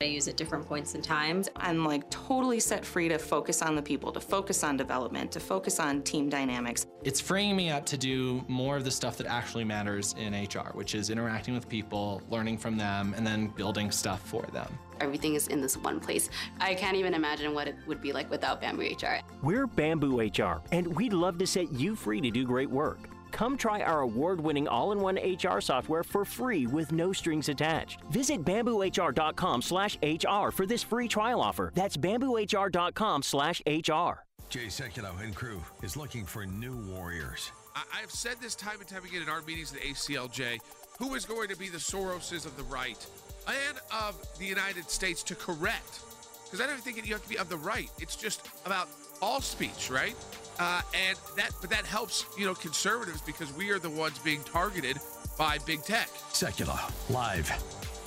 I use at different points in times. I'm like totally set free to focus on the people, to focus on development, to focus on team dynamics. It's freeing me up to do more of the stuff that actually matters in HR, which is interacting with people, learning from them, and then building stuff for them. Everything is in this one place. I can't even imagine what it would be like without Bamboo HR. We're Bamboo HR, and we'd love to set you free to do great work. Come try our award winning all in one HR software for free with no strings attached. Visit bamboohr.com slash HR for this free trial offer. That's bamboohr.com slash HR. Jay Sekulow and crew is looking for new warriors. I- I've said this time and time again in our meetings at ACLJ who is going to be the Soroses of the right and of the United States to correct? Because I don't think you have to be of the right. It's just about all speech, right? Uh, and that, but that helps, you know, conservatives because we are the ones being targeted by big tech. Sekulow live.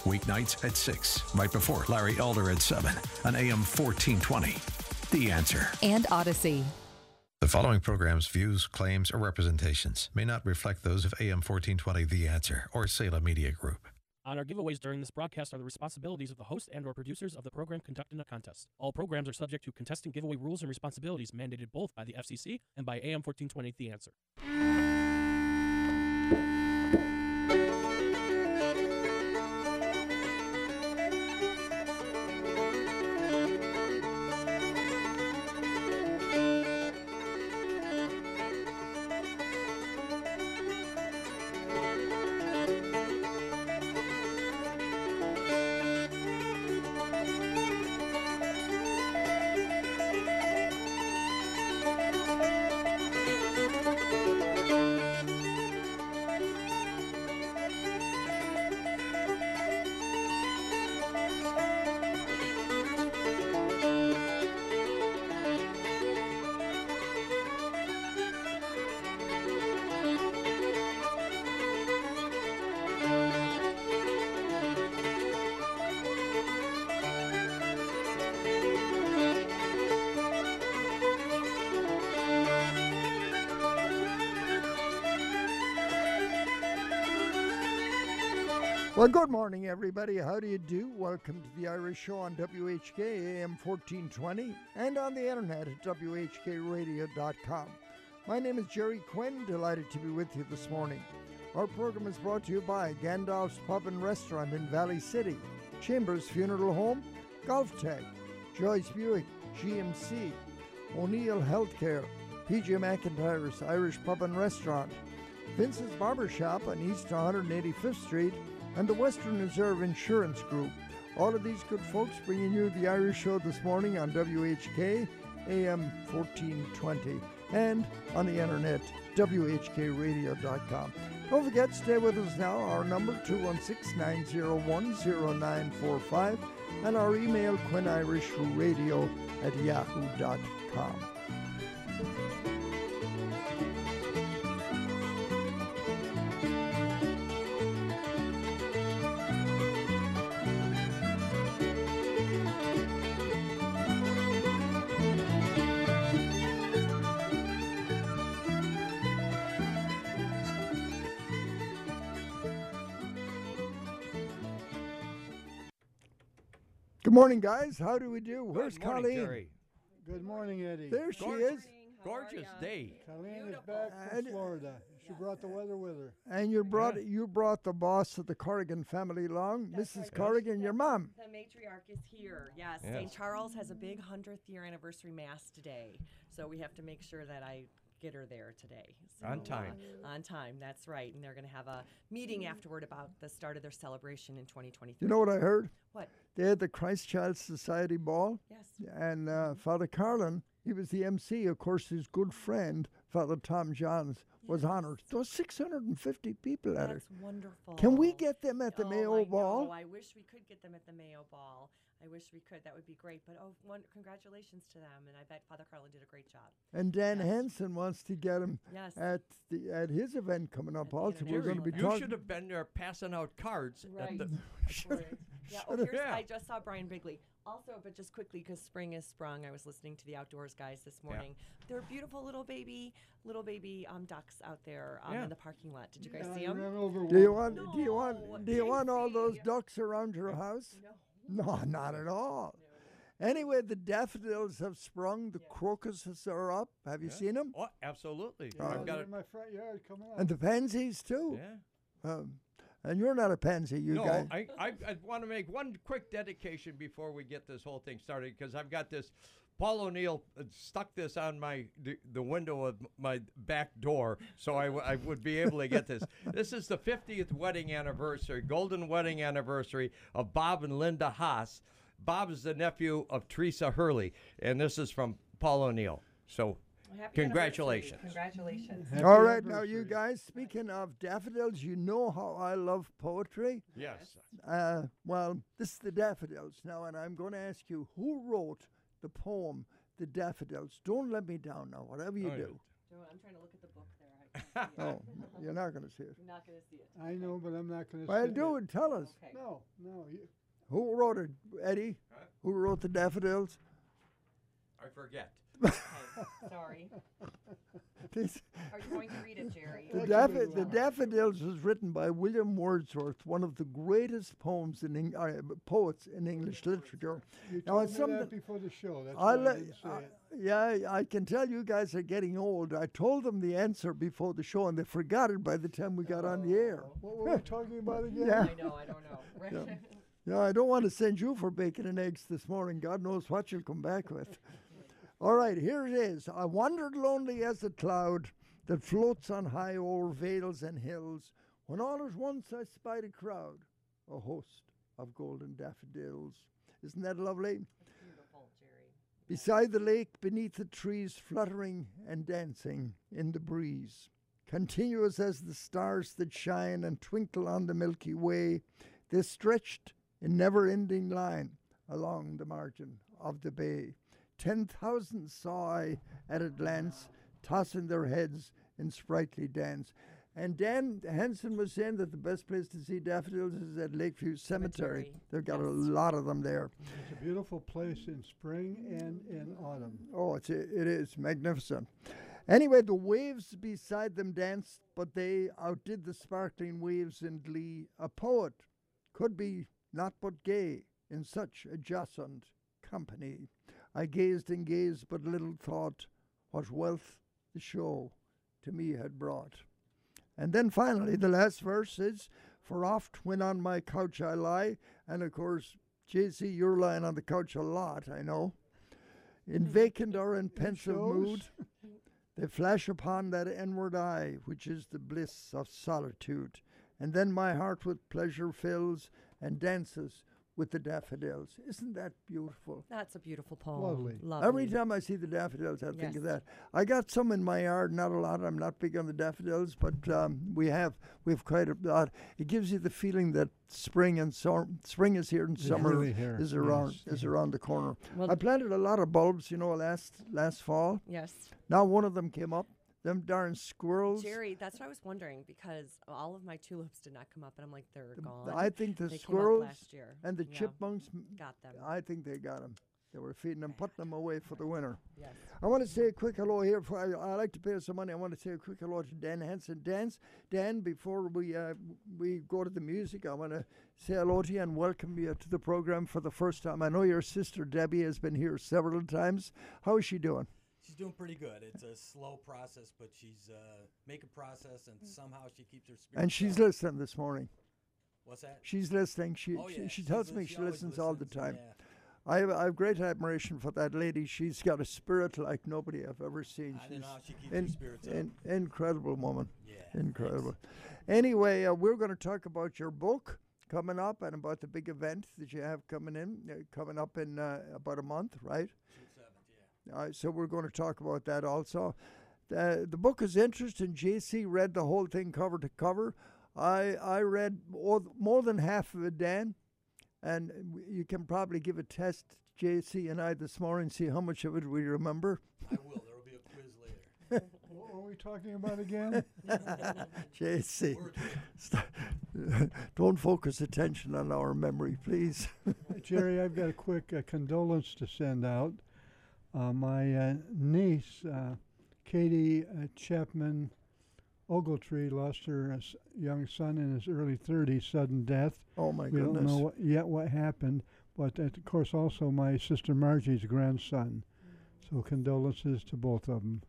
Weeknights at 6, right before Larry Elder at 7 on AM 1420. The answer. and Odyssey. The following program's views, claims, or representations may not reflect those of AM 1420 The Answer or Salem Media Group. On our giveaways during this broadcast are the responsibilities of the host and or producers of the program conducting a contest. All programs are subject to contestant giveaway rules and responsibilities mandated both by the FCC and by AM 1420 The Answer. Well, good morning, everybody. How do you do? Welcome to the Irish Show on WHK AM 1420 and on the internet at WHKRadio.com. My name is Jerry Quinn. Delighted to be with you this morning. Our program is brought to you by Gandalf's Pub and Restaurant in Valley City, Chambers Funeral Home, Golf Tech, Joyce Buick, GMC, O'Neill Healthcare, PJ McIntyre's Irish Pub and Restaurant, Vince's Barber Shop on East 185th Street, and the Western Reserve Insurance Group. All of these good folks bringing you the Irish Show this morning on WHK AM 1420 and on the internet, WHKRadio.com. Don't forget, stay with us now. Our number 216 901 0945 and our email quinirishradio at yahoo.com. Good morning, guys. How do we do? Where's Good morning, Colleen? Jerry. Good morning, Eddie. There she Gorgeous. is. Gorgeous day. Colleen is back And- from Florida. She brought the weather with her. And you brought you brought the boss of the Corrigan family along, Mrs. Corrigan, your mom. The matriarch is here. Yes, Yes. St. Charles has a big hundredth year anniversary mass today, so we have to make sure that I get her there today. On time. uh, on time. That's right. And they're going to have a meeting afterward about the start of their celebration in 2023. You know what I heard? What? They had the Christ Child Society ball. Yes. And uh, Father Carlin, he was the MC. Of course, his good friend, Father Tom Johns, was honored. There was 650 people at it. That's wonderful. Can we get them at the oh, Mayo I Ball? Know. I wish we could get them at the Mayo Ball. I wish we could. That would be great. But oh, one, congratulations to them. And I bet Father Carlin did a great job. And Dan Hanson wants to get him Yes. at the at his event coming up. Also, we're going to be talking. you talking. should have been there passing out cards Right. at the. Right. Yeah. Oh, here's, Yeah. I just saw Brian Bigley. Also, but just quickly, because spring is sprung, I was listening to the outdoors guys this morning. There are beautiful little baby, little baby um, ducks out there um, Yeah. in the parking lot. Did you guys Yeah, see them? Do you one. want? do you want? Do you want all those ducks around your house? No. No, not at all. Anyway, the daffodils have sprung. The crocuses are up. Have you Yeah. seen them? Oh, absolutely. Oh. I've got it. in my front yard coming up. And the pansies too. Yeah. Um, and you're not a pansy, you no, guys. I, I, I want to make one quick dedication before we get this whole thing started because I've got this. Paul O'Neill uh, stuck this on my the, the window of my back door, so I, w- I would be able to get this. this is the 50th wedding anniversary, golden wedding anniversary of Bob and Linda Haas. Bob is the nephew of Teresa Hurley, and this is from Paul O'Neill. So, congratulations. Congratulations. Happy All right, now you guys. Speaking of daffodils, you know how I love poetry. Yes. Uh, well, this is the daffodils now, and I'm going to ask you who wrote the poem "The Daffodils." Don't let me down now. Whatever you Oh, yeah. do. I'm trying to look at the book there. I can't see it. Oh, you're not going to see it. You're not going to see it. I know, but I'm not going to. See it. Well, do it. Tell us. Okay. No, no. You, Who wrote it, Eddie? Who wrote the daffodils? I forget. Okay. Sorry. This- Are you going to read it, Jerry? The, That's a daffo- good the. Daffodils was written by William Wordsworth, one of the greatest poems in Eng- uh, poets in English literature. you Now, told it's me something- that before the show. That's I why I didn't say I- it. yeah, I can tell you guys are getting old. I told them the answer before the show, and they forgot it by the time we got on the air. What were we talking about again? Yeah. I know, I don't know. Right? Yeah, I don't want to send you for bacon and eggs this morning. God knows what you'll come back with. All right, here it is. I wandered lonely as a cloud that floats on high o'er vales and hills, when all at once I spied a crowd, a host of golden daffodils. Isn't that lovely? Beautiful, Jerry. Beside the lake, beneath the trees, fluttering and dancing in the breeze. Continuous as the stars that shine and twinkle on the Milky Way, they stretched in never ending line along the margin of the bay. Ten thousand saw I at a glance, tossing their heads in sprightly dance. And Dan Hanson was saying that the best place to see daffodils is at Lakeview Cemetery. Cemetery, They've got a lot of them there. It's a beautiful place in spring and in autumn. Oh, it's it is magnificent. Anyway, the waves beside them danced, but they outdid the sparkling waves in glee. A poet could be not but gay in such a jocund company. I gazed and gazed, but little thought what wealth the show to me had brought. And then finally, the last verse is For oft when on my couch I lie, and of course, JC, you're lying on the couch a lot, I know. In mm-hmm. vacant or in pensive mood, they flash upon that inward eye, which is the bliss of solitude. And then my heart with pleasure fills and dances with the daffodils. Isn't that beautiful? That's a beautiful poem. Lovely. Lovely. Every time I see the daffodils, I think of that. I got some in my yard, not a lot. I'm not big on the daffodils, but um, we have we have quite a lot. It gives you the feeling that spring and summer, spring is here and It's summer really here, is around yes. is around the corner. Well- I planted a lot of bulbs, you know, last last fall. Yes. Now one of them came up. Them darn squirrels. Jerry, that's what I was wondering because all of my tulips did not come up, and I'm like, they're The- gone. I think the They squirrels last year. and the Yeah. chipmunks got them. I think they got them. They were feeding them, putting them away for the winter. Yes. I want to say a quick hello here. For, I, I like to pay some money. I want to say a quick hello to Dan Hanson. Dan's, Dan, before we uh, we go to the music, I want to say hello to you and welcome you to the program for the first time. I know your sister Debbie has been here several times. How is she doing? She's doing pretty good. It's a slow process, but she's uh, making process, and somehow she keeps her spirits. And she's up. listening this morning. What's that? She's listening. She Oh, she, yeah, she she's tells li- me she she always listens all the time. yeah. I have, I have great admiration for that lady. She's got a spirit like nobody I've ever seen. I don't know how she keeps in- her spirits up. in- incredible woman. Yeah, Incredible. Anyway, uh, we're going to talk about your book coming up and about the big event that you have coming in, uh, coming up in uh, about a month, right? June seventh, yeah. Uh, so we're going to talk about that also. The, the book is interesting. JC read the whole thing cover to cover. I I read more, more than half of it, Dan, and you can probably give a test, JC and I, this morning, see how much of it we remember. I will. There will be a quiz later. What were we talking about again? JC, st- don't focus attention on our memory, please. Jerry, I've got a quick uh, condolence to send out. Uh, my uh, niece, uh, Katie uh, Chapman Ogletree, lost her uh, young son in his early 30s, sudden death. Oh my we goodness. don't know what, yet what happened, but of course also my sister Margie's grandson. So condolences to both of them.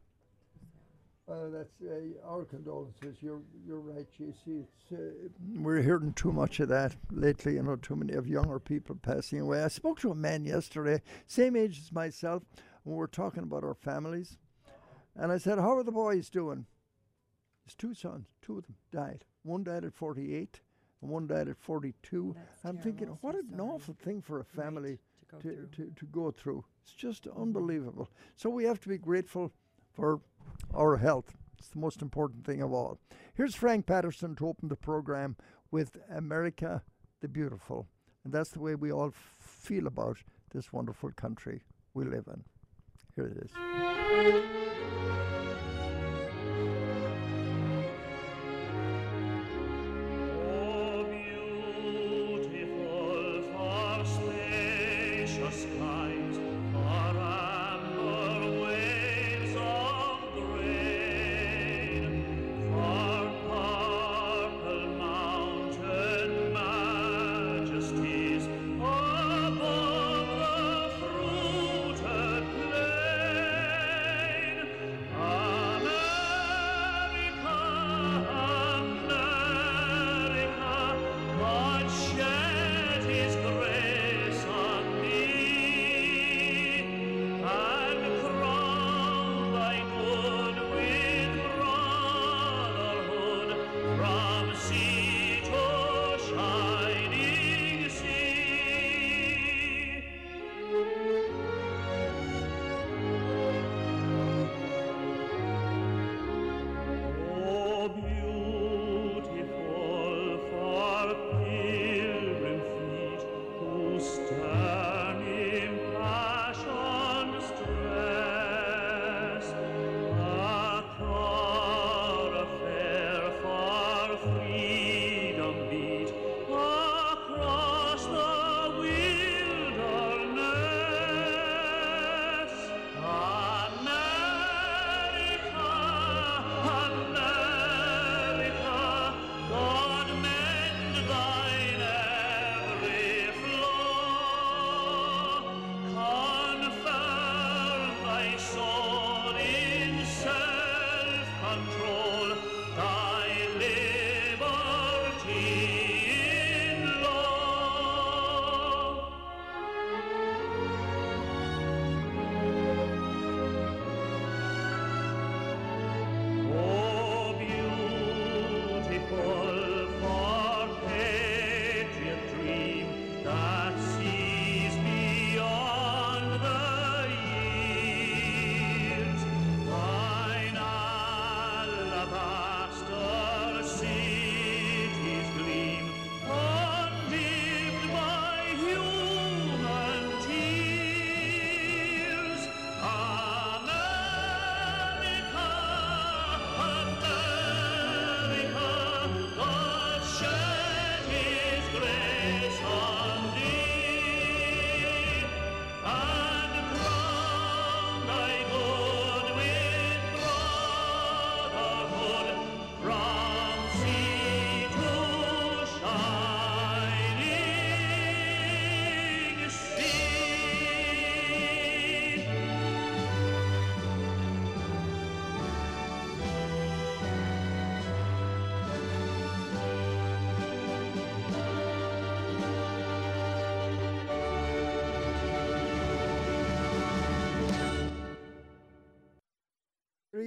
Uh, that's uh, our condolences. You're you're right, JC. It's uh, we're hearing too much of that lately. You know, too many of younger people passing away. I spoke to a man yesterday, same age as myself, and we were talking about our families. And I said, "How are the boys doing?" His two sons, two of them died. One died at 48, and one died at 42. I'm thinking, what an awful thing for a family to go to, to, to go through. It's just unbelievable. So we have to be grateful for our health. It's the most important thing of all. Here's Frank Patterson to open the program with America the Beautiful. And that's the way we all feel about this wonderful country we live in. Here it is.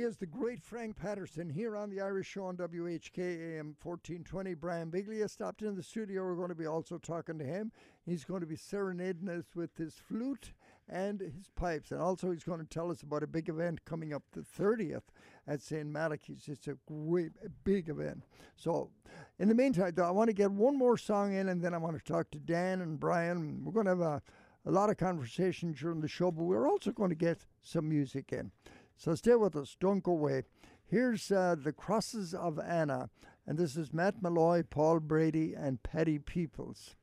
Is, the great Frank Patterson, here on the Irish Show on WHKAM 1420. Brian Bigley stopped in the studio. We're going to be also talking to him. He's going to be serenading us with his flute and his pipes. And also, he's going to tell us about a big event coming up the 30th at St. Malachy's. It's a great, big event. So, in the meantime, though, I want to get one more song in and then I want to talk to Dan and Brian. We're going to have a, a lot of conversation during the show, but we're also going to get some music in. So stay with us. Don't go away. Here's uh, The Crosses of Annagh, and this is Matt Molloy, Paul Brady, and Patty Peoples.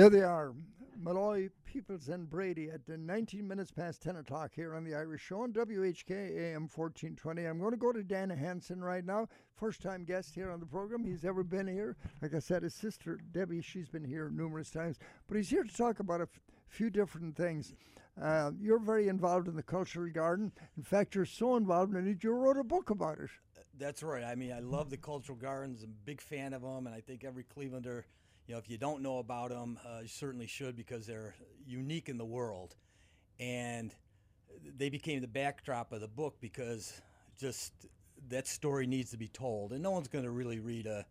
There they are. Molloy, Peoples, and Brady at the 19 minutes past 10 o'clock here on the Irish Show on WHK AM 1420. I'm going to go to Dan Hanson right now. First time guest here on the program. He's ever been here. Like I said, his sister Debbie, she's been here numerous times. But he's here to talk about a f- few different things. Uh, you're very involved in the cultural garden. In fact, you're so involved in it, you wrote a book about it. That's right. I mean, I love the cultural gardens. I'm a big fan of them, and I think every Clevelander, you know, if you don't know about them, uh, you certainly should because they're unique in the world. And they became the backdrop of the book because just that story needs to be told, and no one's going to really read a,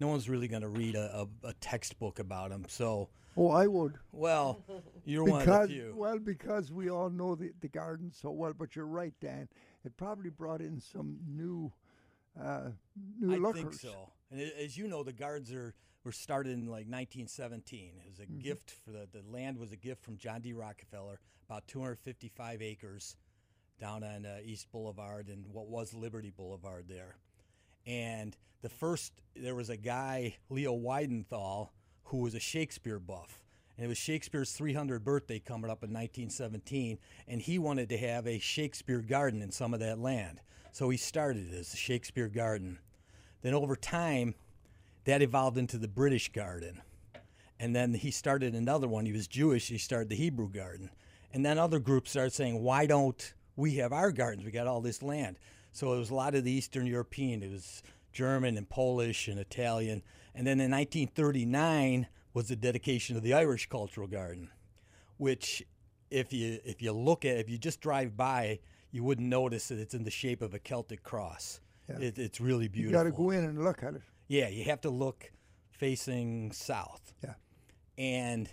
no one's really going to read a, a, a textbook about them. So, Oh, I would. well, you're because, one of the few. Well, because we all know the, the garden so well. But you're right, Dan. It probably brought in some new, uh, new I lookers. think so. And as you know, the gardens are were started in like 1917. It was a Mhm. gift for the the land was a gift from John D. Rockefeller, about 255 acres down on uh, East Boulevard and what was Liberty Boulevard there. And the first there was a guy Leo Weidenthal who was a Shakespeare buff. And it was Shakespeare's 300th birthday coming up in 1917, and he wanted to have a Shakespeare garden in some of that land. So he started it as the Shakespeare Garden. Then over time, that evolved into the British Garden. And then he started another one. He was Jewish. He started the Hebrew Garden. And then other groups started saying, why don't we have our gardens? We got all this land. So it was a lot of the Eastern European. It was German and Polish and Italian. And then in 1939 was the dedication of the Irish Cultural Garden, which, if you if you look at, if you just drive by, you wouldn't notice that it's in the shape of a Celtic cross. Yeah. It, it's really beautiful. You got to go in and look at it. Yeah, you have to look facing south. Yeah. And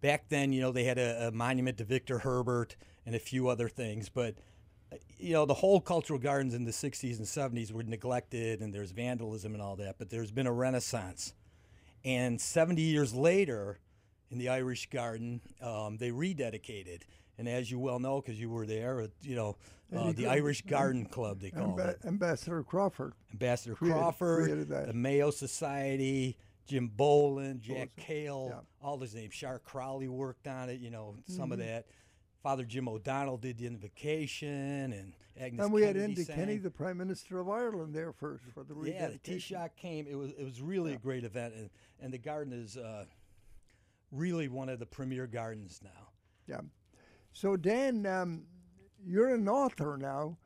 back then, you know, they had a, a monument to Victor Herbert and a few other things, but you know, the whole cultural gardens in the 60s and 70s were neglected and there's vandalism and all that, but there's been a renaissance. And 70 years later, in the Irish Garden, um, they rededicated. And as you well know, because you were there, uh, you know, uh, the Irish Garden Club, they called Amba- it. Ambassador Crawford. Ambassador created- Crawford, created the Mayo Society, Jim Boland, Jack Cale, all those names. Shar Crowley worked on it, you know, some of Mhm. that. Father Jim O'Donnell did the invocation, and Agnes and we had Kennedy Enda sang. Kenny, the Prime Minister of Ireland, there first for the Yeah, the came. It was it was really a great event, and, and the garden is uh, really one of the premier gardens now. Yeah. So Dan, um, you're an author now.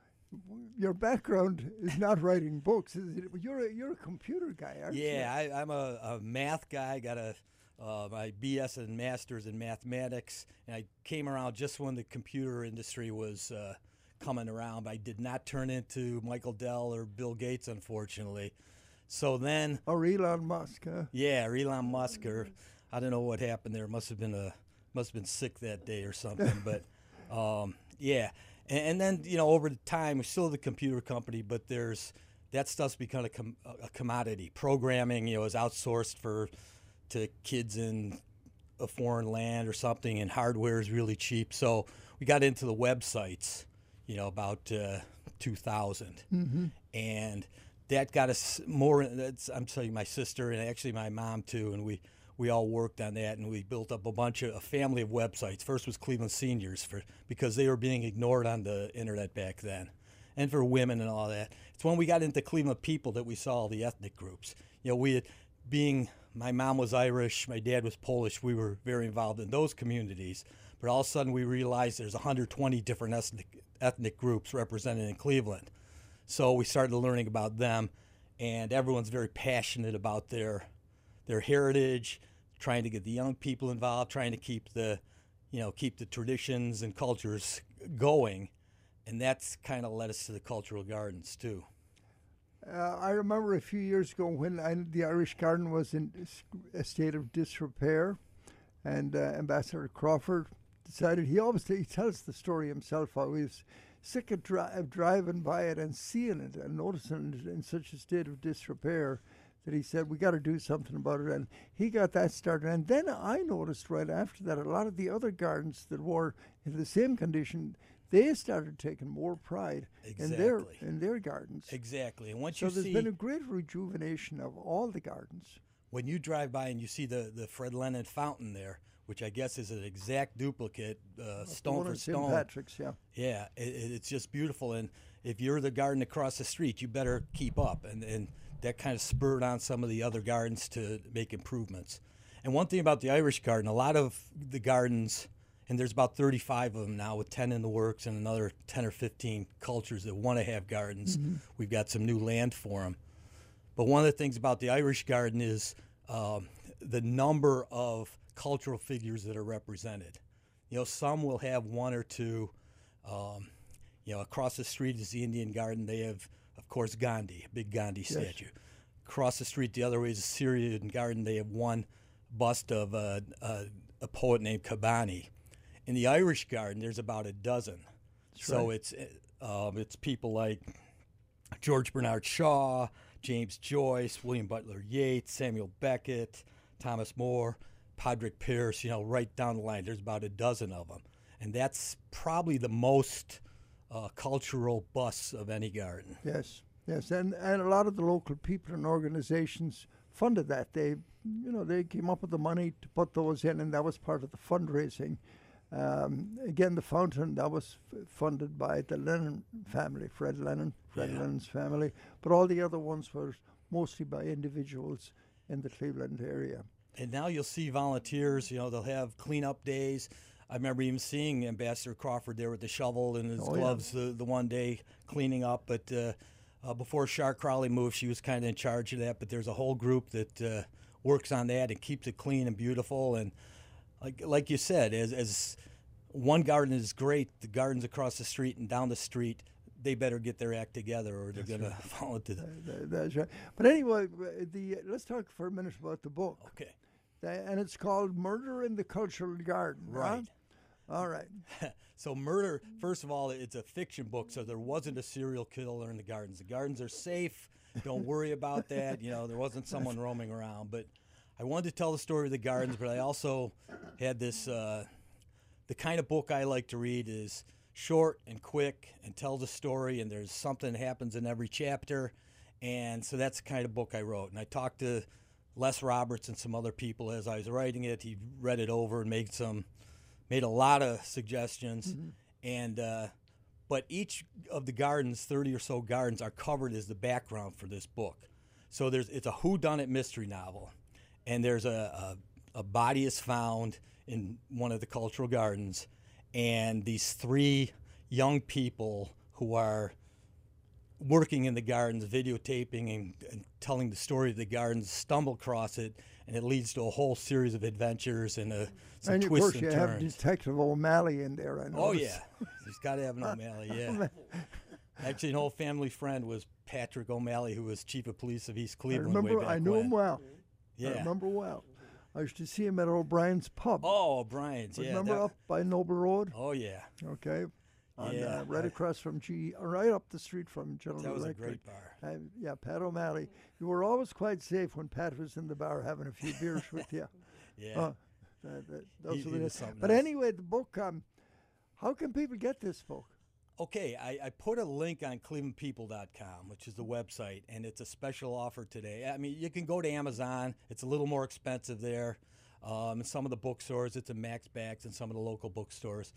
Your background is not writing books. Is it? You're a, you're a computer guy, aren't you? Yeah, I'm a, a math guy. I got a uh, my BS and masters in mathematics, and I came around just when the computer industry was uh, coming around. I did not turn into Michael Dell or Bill Gates, unfortunately. So then, or Elon Musk, huh? yeah, Elon Musk, or I don't know what happened there. It Must have been a must have been sick that day or something. but um, yeah, and, and then you know over the time we're still the computer company, but there's that stuff's become a, com- a commodity. Programming, you know, is outsourced for to kids in a foreign land or something, and hardware is really cheap. So we got into the websites, you know, about uh, 2000, Mhm. and that got us more. That's I'm telling you, my sister and actually my mom too, and we we all worked on that, and we built up a bunch of a family of websites. First was Cleveland Seniors for because they were being ignored on the internet back then, and for women and all that. It's when we got into Cleveland People that we saw all the ethnic groups. You know, we had, being my mom was Irish, my dad was Polish. We were very involved in those communities. But all of a sudden, we realized there's 120 different ethnic ethnic groups represented in Cleveland. So we started learning about them, and everyone's very passionate about their their heritage, trying to get the young people involved, trying to keep the you know keep the traditions and cultures going, and that's kind of led us to the cultural gardens too. Uh, I remember a few years ago when I, the Irish Garden was in a state of disrepair, and uh, Ambassador Crawford decided he always he tells the story himself. How he was sick of, dri- of driving by it and seeing it and noticing it in such a state of disrepair that he said we got to do something about it. And he got that started. And then I noticed right after that a lot of the other gardens that were in the same condition. They started taking more pride in their in their gardens. Exactly, and once so you there's see been a great rejuvenation of all the gardens. when you drive by and you see the, the Fred Lennon fountain there, which I guess is an exact duplicate, uh, stone for stone. Patrick's, yeah. Yeah, it- it's just beautiful. And if you're the garden across the street, you better keep up. And, and that kind of spurred on some of the other gardens to make improvements. And one thing about the Irish garden, a lot of the gardens, and there's about 35 of them now with 10 in the works and another 10 or 15 cultures that want to have gardens. Mhm. We've got some new land for them. But one of the things about the Irish garden is um, the number of cultural figures that are represented. You know, some will have one or two. Um, you know, across the street is the Indian Garden. They have, of course, Gandhi, big Gandhi Yes. statue. Across the street, the other way is the Syrian Garden. They have one bust of a, a, a poet named Kabani. In the Irish Garden, there's about a dozen. so right. it's uh, um, it's people like George Bernard Shaw, James Joyce, William Butler Yeats, Samuel Beckett, Thomas Moore, Padraig Pearse, you know, right down the line. There's about a dozen of them. And that's probably the most uh, cultural bus of any garden. Yes, yes, and and a lot of the local people and organizations funded that. They, you know, they came up with the money to put those in, and that was part of the fundraising. Um, again, the fountain that was f- funded by the Lennon family, Fred Lennon, Fred Yeah. Lennon's family, but all the other ones were mostly by individuals in the Cleveland area. And now you'll see volunteers, you know, they'll have cleanup days. I remember even seeing Ambassador Crawford there with the shovel and his Oh, yeah. gloves the, the one day cleaning up. But uh, uh, before Char Crowley moved, she was kind of in charge of that. But there's a whole group that uh, works on that and keeps it clean and beautiful. And like like you said, as, as one garden is great, the gardens across the street and down the street, they better get their act together or they're going to fall into the. Th- That's right. But anyway, the let's talk for a minute about the book. Okay. Tha- And it's called Murder in the Cultural Garden. huh? All right. so murder, first of all, it's a fiction book, so there wasn't a serial killer in the gardens. The gardens are safe. Don't worry about that. You know, there wasn't someone roaming around. But I wanted to tell the story of the gardens, but I also had this. Uh, the kind of book I like to read is short and quick and tells a story, and there's something that happens in every chapter. And so that's the kind of book I wrote. And I talked to Les Roberts and some other people as I was writing it. He read it over and made some, made a lot of suggestions. And uh, but each of the gardens, 30 or so gardens, are covered as the background for this book. So there's it's a whodunit mystery novel, and there's a, a, a body is found in one of the cultural gardens, and these three young people who are working in the gardens, videotaping and, and telling the story of the gardens, stumble across it, and it leads to a whole series of adventures and uh, some and of twists course, and you turns. have Detective O'Malley in there. I know. Oh yeah, he's got to have an O'Malley. Yeah. Actually, an old family friend was Patrick O'Malley, who was chief of police of East I Cleveland. remember. way back I knew when. him well. Yeah. I remember well. I used to see him at O'Brien's pub. Oh, O'Brien's. Yeah. remember that- up by Noble Road? Oh yeah. Okay. On, Yeah, uh, right I- across from G, right up the street from General That was a great bar. Uh, yeah, Pat O'Malley. You were always quite safe when Pat was in the bar having a few beers with you. Yeah. Uh, that- that- those He- were the but else. anyway, the book. Um, how can people get this book? Okay, I, I put a link on clevelandpeople.com, which is the website, and it's a special offer today. I mean, you can go to Amazon. It's a little more expensive there. Um, in some of the bookstores, it's a Mac's Backs and some of the local bookstores.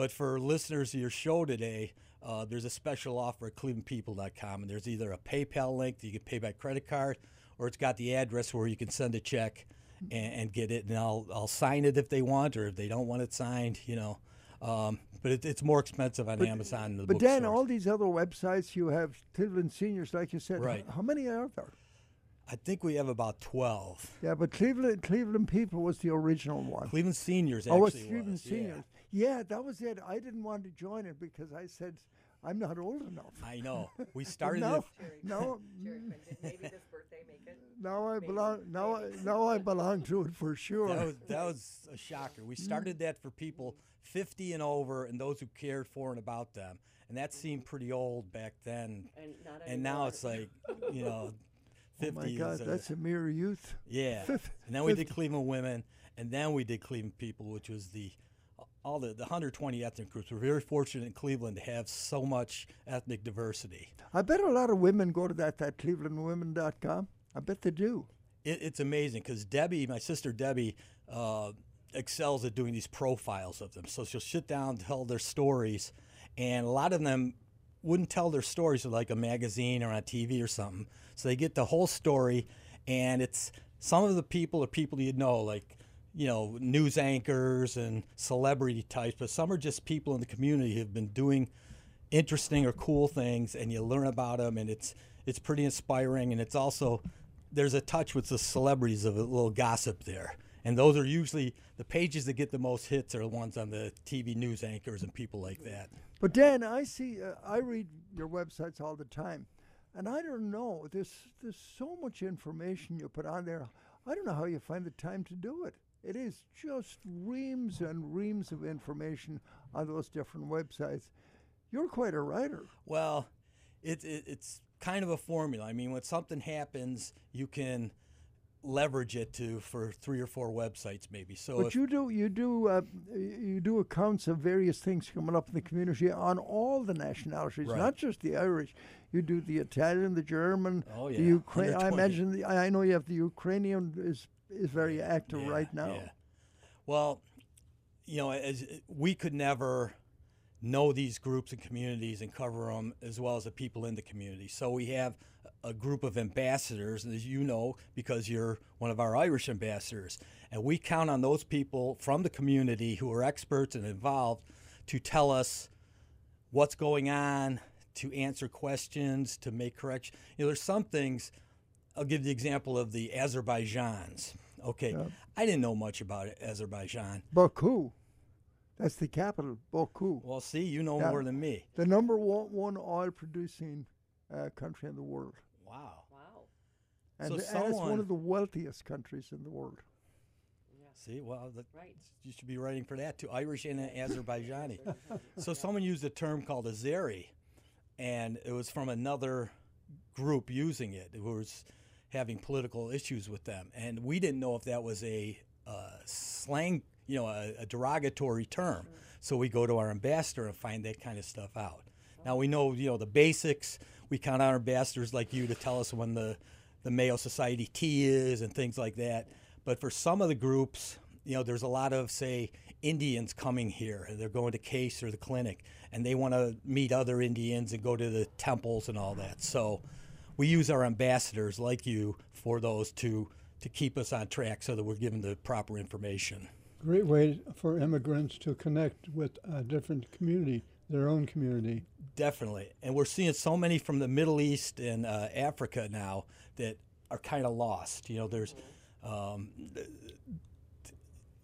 But for listeners of your show today, uh, there's a special offer at clevelandpeople.com, and there's either a PayPal link that you can pay by credit card, or it's got the address where you can send a check and, and get it, and I'll I'll sign it if they want, or if they don't want it signed, you know. Um, but it, it's more expensive on Amazon. Than the But Dan, bookstores. all these other websites you have Cleveland Seniors, like you said. Right. How many are there? I think we have about 12. Yeah, but Cleveland Cleveland People was the original one. Cleveland Seniors Oh, it's Cleveland was. Seniors. Yeah. that was it. I didn't want to join it because I said I'm not old enough. I know. We But started now, it. now, maybe this birthday make it? now I belong. Now I now I belong to it for sure. That was, that was a shocker. We started that for people 50 and over and those who cared for and about them. And that seemed pretty old back then. And not And now it's like, you know, 50 oh my God, a- that's a mere youth. Yeah. Fif- and then we did Cleveland Women, and then we did Cleveland People, which was the all the, the 120 ethnic groups. We're very fortunate in Cleveland to have so much ethnic diversity. I bet a lot of women go to that that clevelandwomen.com. I bet they do. it, it's amazing because Debbie, my sister Debbie, uh, excels at doing these profiles of them. So she'll sit down, tell their stories, and a lot of them wouldn't tell their stories like a magazine or on TV or something. So they get the whole story, and it's some of the people are people you know, like you know, news anchors and celebrity types, but some are just people in the community who have been doing interesting or cool things, and you learn about them, and it's it's pretty inspiring, and it's also there's a touch with the celebrities of a little gossip there. And those are usually the pages that get the most hits are the ones on the TV news anchors and people like that. But Dan, I see, uh, I read your websites all the time, and I don't know. There's there's so much information you put on there. I don't know how you find the time to do it. It is just reams and reams of information on those different websites. You're quite a writer. Well, it, it, it's kind of a formula. I mean, when something happens, you can leverage it to for three or four websites maybe. So but if, you do you do uh, you do accounts of various things coming up in the community on all the nationalities, Right. not just the Irish. You do the Italian, the German, Oh, the yeah. Ukraine. Under I imagine the, I I know you have the Ukrainian is is very active right now. yeah. Well, you know, as we could never know these groups and communities and cover them as well as the people in the community. So we have a group of ambassadors, and as you know, because you're one of our Irish ambassadors, and we count on those people from the community who are experts and involved to tell us what's going on, to answer questions, to make corrections. You know, there's some things. I'll give the example of the Azerbaijans. Okay, I didn't know much about it, Azerbaijan. Baku, that's the capital. Baku. Well, see, you know Yeah. more than me. The number one, one oil producing uh, country in the world. Wow. Wow. And, So and it's one of the wealthiest countries in the world. See, well, the, Right. you should be writing for that too, Irish and Azerbaijani. so someone used a term called Azeri, and it was from another group using it who was having political issues with them, and we didn't know if that was a uh, slang, you know, a, a derogatory term. So we go to our ambassador and find that kind of stuff out. Now we know, you know, the basics. We count on our ambassadors like you to tell us when the the Mayo Society tea is and things like that. But for some of the groups, you know, there's a lot of say Indians coming here. They're going to Case or the clinic, and they want to meet other Indians and go to the temples and all that. So we use our ambassadors like you for those to to keep us on track so that we're given the proper information. Great way for immigrants to connect with a different community, their own community. Definitely. And we're seeing so many from the Middle East and uh, Africa now that are kind of lost. You know, there's, um,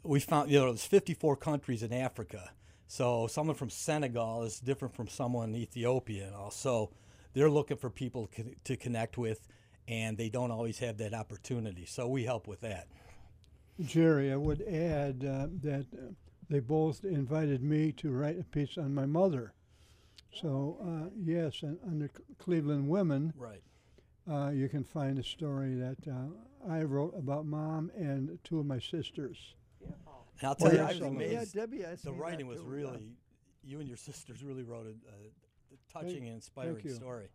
we found, you know, there's 54 countries in Africa. So someone from Senegal is different from someone in Ethiopia and all. So they're looking for people to connect with, and they don't always have that opportunity. So we help with that. Jerry, I would add uh, that uh, they both invited me to write a piece on my mother. So, uh, yes, and under Cleveland Women, Right. uh, you can find a story that uh, I wrote about mom and two of my sisters. And I'll tell you, I was amazed. Yeah, Debbie asked the writing was too, yeah. really, you and your sisters really wrote a, a touching and inspiring story.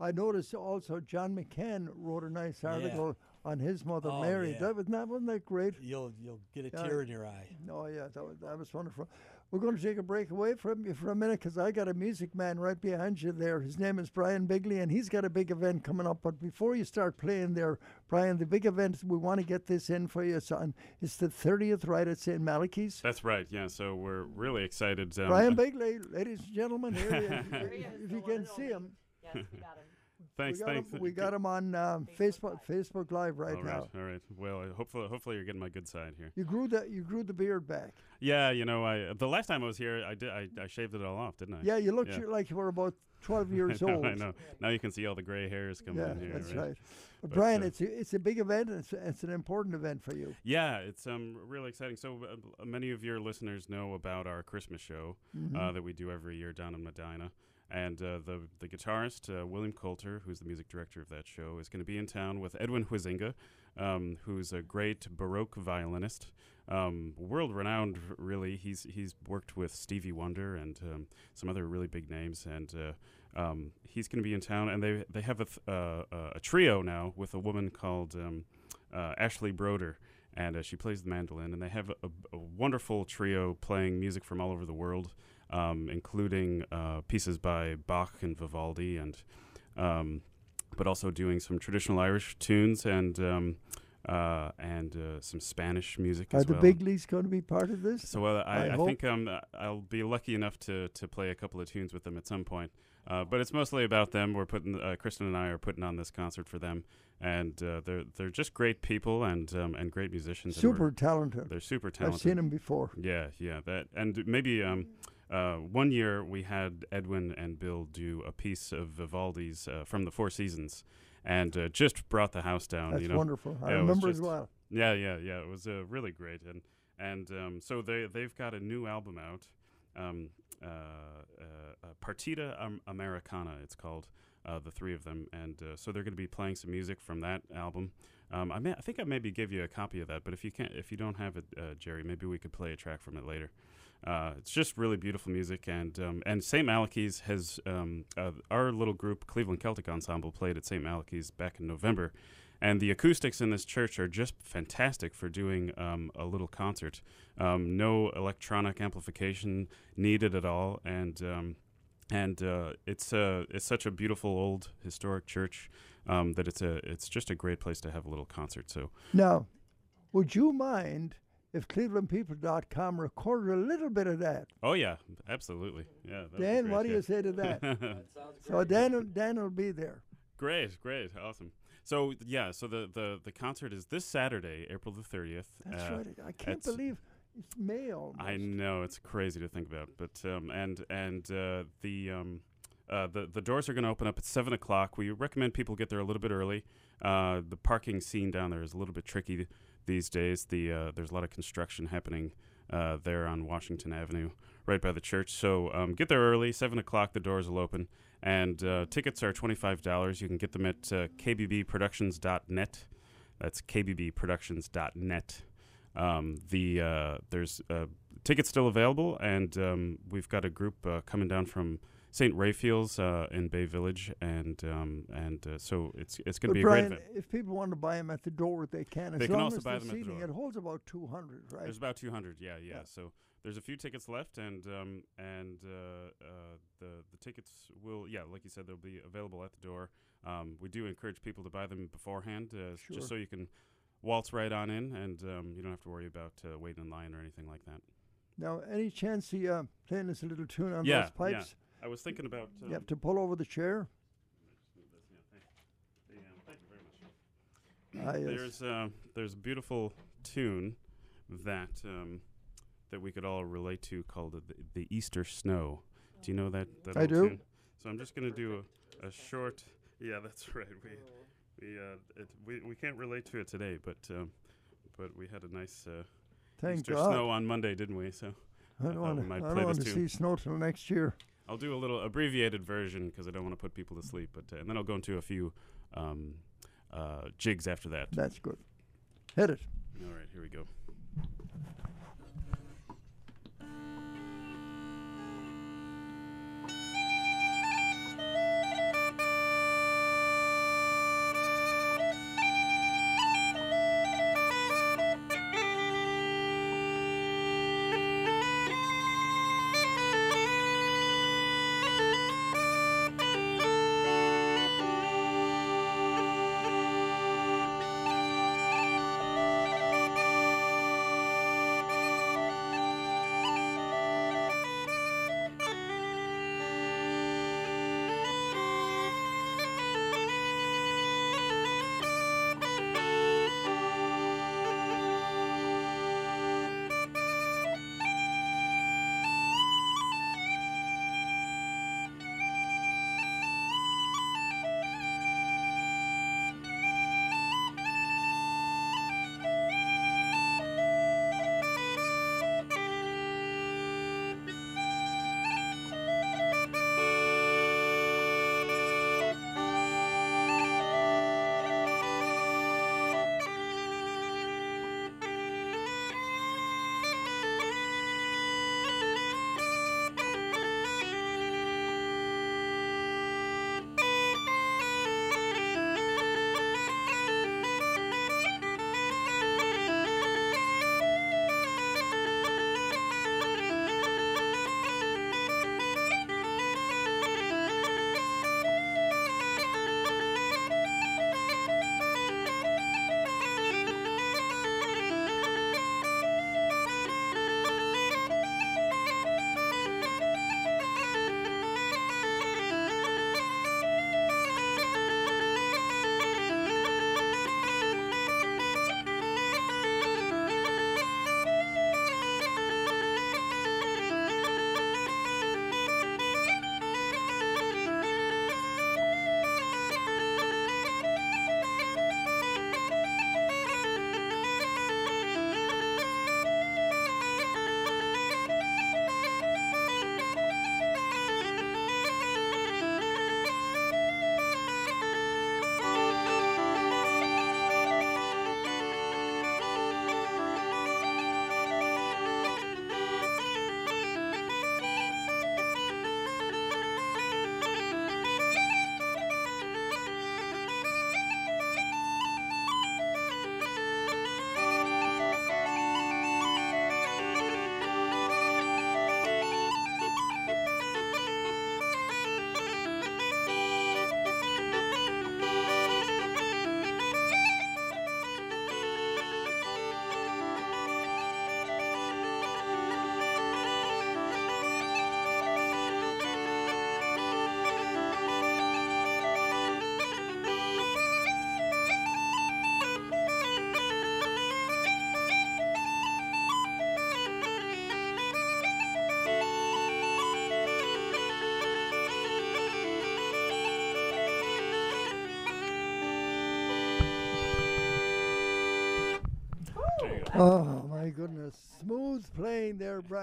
I noticed also John McCann wrote a nice Yeah. article on his mother Oh, Mary. yeah. That was not wasn't that great? You'll you'll get a Yeah. tear in your eye. Oh yeah, that was that was wonderful. We're going to take a break away from you for a minute because I got a music man right behind you there. His name is Brian Bigley, and he's got a big event coming up. But before you start playing there, Brian, the big event we want to get this in for you. It's on. It's the thirtieth, right? At St. Malachy's. That's right. Yeah. So we're really excited. Um, Brian Bigley, ladies and gentlemen, here he is. There if, if you can see him. Yes, we got him. Thanks. we got thanks. Him, we got him on um, Facebook Facebook Live right all right. now. All right. Well, uh, hopefully, hopefully you're getting my good side here. You grew the you grew the beard back. Yeah. You know, I the last time I was here, I did. I, I shaved it all off, didn't I? Yeah, you looked Yeah. like you were about twelve years I know, old. I know. Now you can see all the gray hairs coming Yeah, in here. that's right. right. But, But, Brian, uh, it's a, it's a big event. It's it's an important event for you. Yeah, it's um really exciting. So uh, many of your listeners know about our Christmas show uh, Mhm. that we do every year down in Medina, and uh, the the guitarist uh, William Coulter, who's the music director of that show, is going to be in town with Edwin Huizinga, um, who's a great Baroque violinist, um, world renowned. Really, he's he's worked with Stevie Wonder and um, some other really big names, and uh, um, he's going to be in town. And they they have a th- uh, a trio now with a woman called. Um, uh, Ashley Broder, and uh, she plays the mandolin. And they have a, a wonderful trio playing music from all over the world, um, including uh, pieces by Bach and Vivaldi, and um, but also doing some traditional Irish tunes and. Um, uh, and uh, some Spanish music Are the well. Bigleys going to be part of this? So I, I I, think um, I'll be lucky enough to, to play a couple of tunes with them at some point. Uh, but it's mostly about them. We're putting uh, Kristen and I are putting on this concert for them, and uh, they're they're just great people and um, and great musicians. Super talented. They're super talented. I've seen them before. Yeah, yeah. That and maybe um, uh, one year we had Edwin and Bill do a piece of Vivaldi's uh, from the Four Seasons, and uh, just brought the house down. That's you know? wonderful. I Yeah, it remember as just- well. Yeah, yeah, yeah. It was uh, really great, and and um, so they they've got a new album out, um, uh, uh, uh, Partita Americana. It's called. Uh, the three of them, and uh, so they're going to be playing some music from that album. Um, I, may, I think I maybe give you a copy of that, but if you can't, if you don't have it, uh, Jerry, maybe we could play a track from it later. Uh, it's just really beautiful music, and um, and St. Malachy's has um, uh, our little group, Cleveland Celtic Ensemble, played at St. Malachy's back in November, and the acoustics in this church are just fantastic for doing um, a little concert. Um, no electronic amplification needed at all, and um, and uh, it's uh, it's such a beautiful old historic church um, that it's a it's just a great place to have a little concert. So Now, would you mind if ClevelandPeople.com recorded a little bit of that? oh yeah, absolutely, yeah. that would be Dan, what do you say to that? so Dan, will- Dan will be there. Great, great, awesome. So yeah, so the the, the concert is this Saturday, April the thirtieth. That's right. I can't believe it's May almost. I know it's crazy to think about, but um, and and uh, the um, uh, the the doors are going to open up at seven o'clock. We recommend people get there a little bit early. Uh, the parking scene down there is a little bit tricky these days. The uh, there's a lot of construction happening uh, there on Washington Avenue, right by the church. So um, get there early. Seven o'clock, the doors will open, and uh, tickets are twenty five dollars. You can get them at uh, kbbproductions.net. That's kbbproductions.net. Um, the uh, there's uh, tickets still available, and um, we've got a group coming down from St. Raphael's uh, in Bay Village, and um, and uh, so it's it's going to be a great event. if people want to buy them at the door, they can. As They can also buy the them at the door. It holds about 200, right? There's about 200, yeah, yeah. So there's a few tickets left, and um, and uh, uh, the the tickets will, yeah, like you said, they'll be available at the door. Um, we do encourage people to buy them beforehand, uh, Sure. just so you can waltz right on in, and um, you don't have to worry about uh, waiting in line or anything like that. Now, any chance he uh, playing us a little tune on yeah, those pipes? yeah. I was thinking about. Um, You have to pull over the chair. Ah, yes. There's uh, there's a beautiful tune that um, that we could all relate to called the, the Easter Snow. Do you know that? that I old do. Tune? So I'm just gonna do a, a short. Yeah, that's right. We we uh, it, we we can't relate to it today, but um, but we had a nice uh, Thank Easter God. snow on Monday, didn't we? So I don't thought want to. might I play don't want this to tune. see snow till next year. I'll do a little abbreviated version because I don't want to put people to sleep, but uh, and then I'll go into a few um, uh, jigs after that. That's good. Hit it. All right, here we go.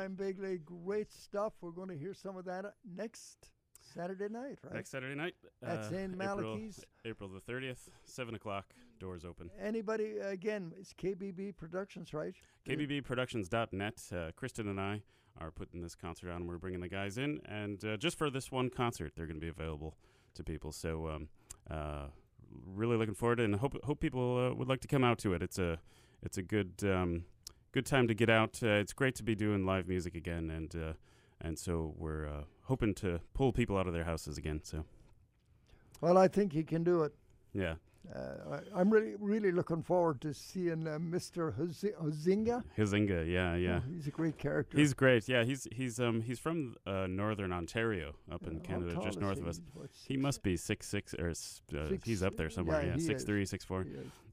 There, Brian Bigley. Great stuff. We're going to hear some of that uh, next Saturday night, right? Next Saturday night. At St. April- Malachy's. April the 30th, 7 o'clock, doors open. Anybody, again, it's KBB Productions, right? KBBProductions.net. Uh, Kristen and I are putting this concert on. We're bringing the guys in, and uh, just for this one concert, they're going to be available to people. So, um, uh, really looking forward, to it and hope hope people uh, would like to come out to it. It's a it's a good um, good time to get out. Uh, it's great to be doing live music again, and uh, and so we're uh, hoping to pull people out of their houses again. So, Well, I think he can do it. yeah. Uh, I, I'm really, really looking forward to seeing uh, Mr. Huzi- Huzinga. Huzinga, yeah, yeah. Oh, he's a great character. He's great. Yeah, he's he's um he's from uh, northern Ontario, up in Yeah, Canada, just north of us. He must be six six or uh, Six- he's up there somewhere. yeah, Yeah, six is. three, six four.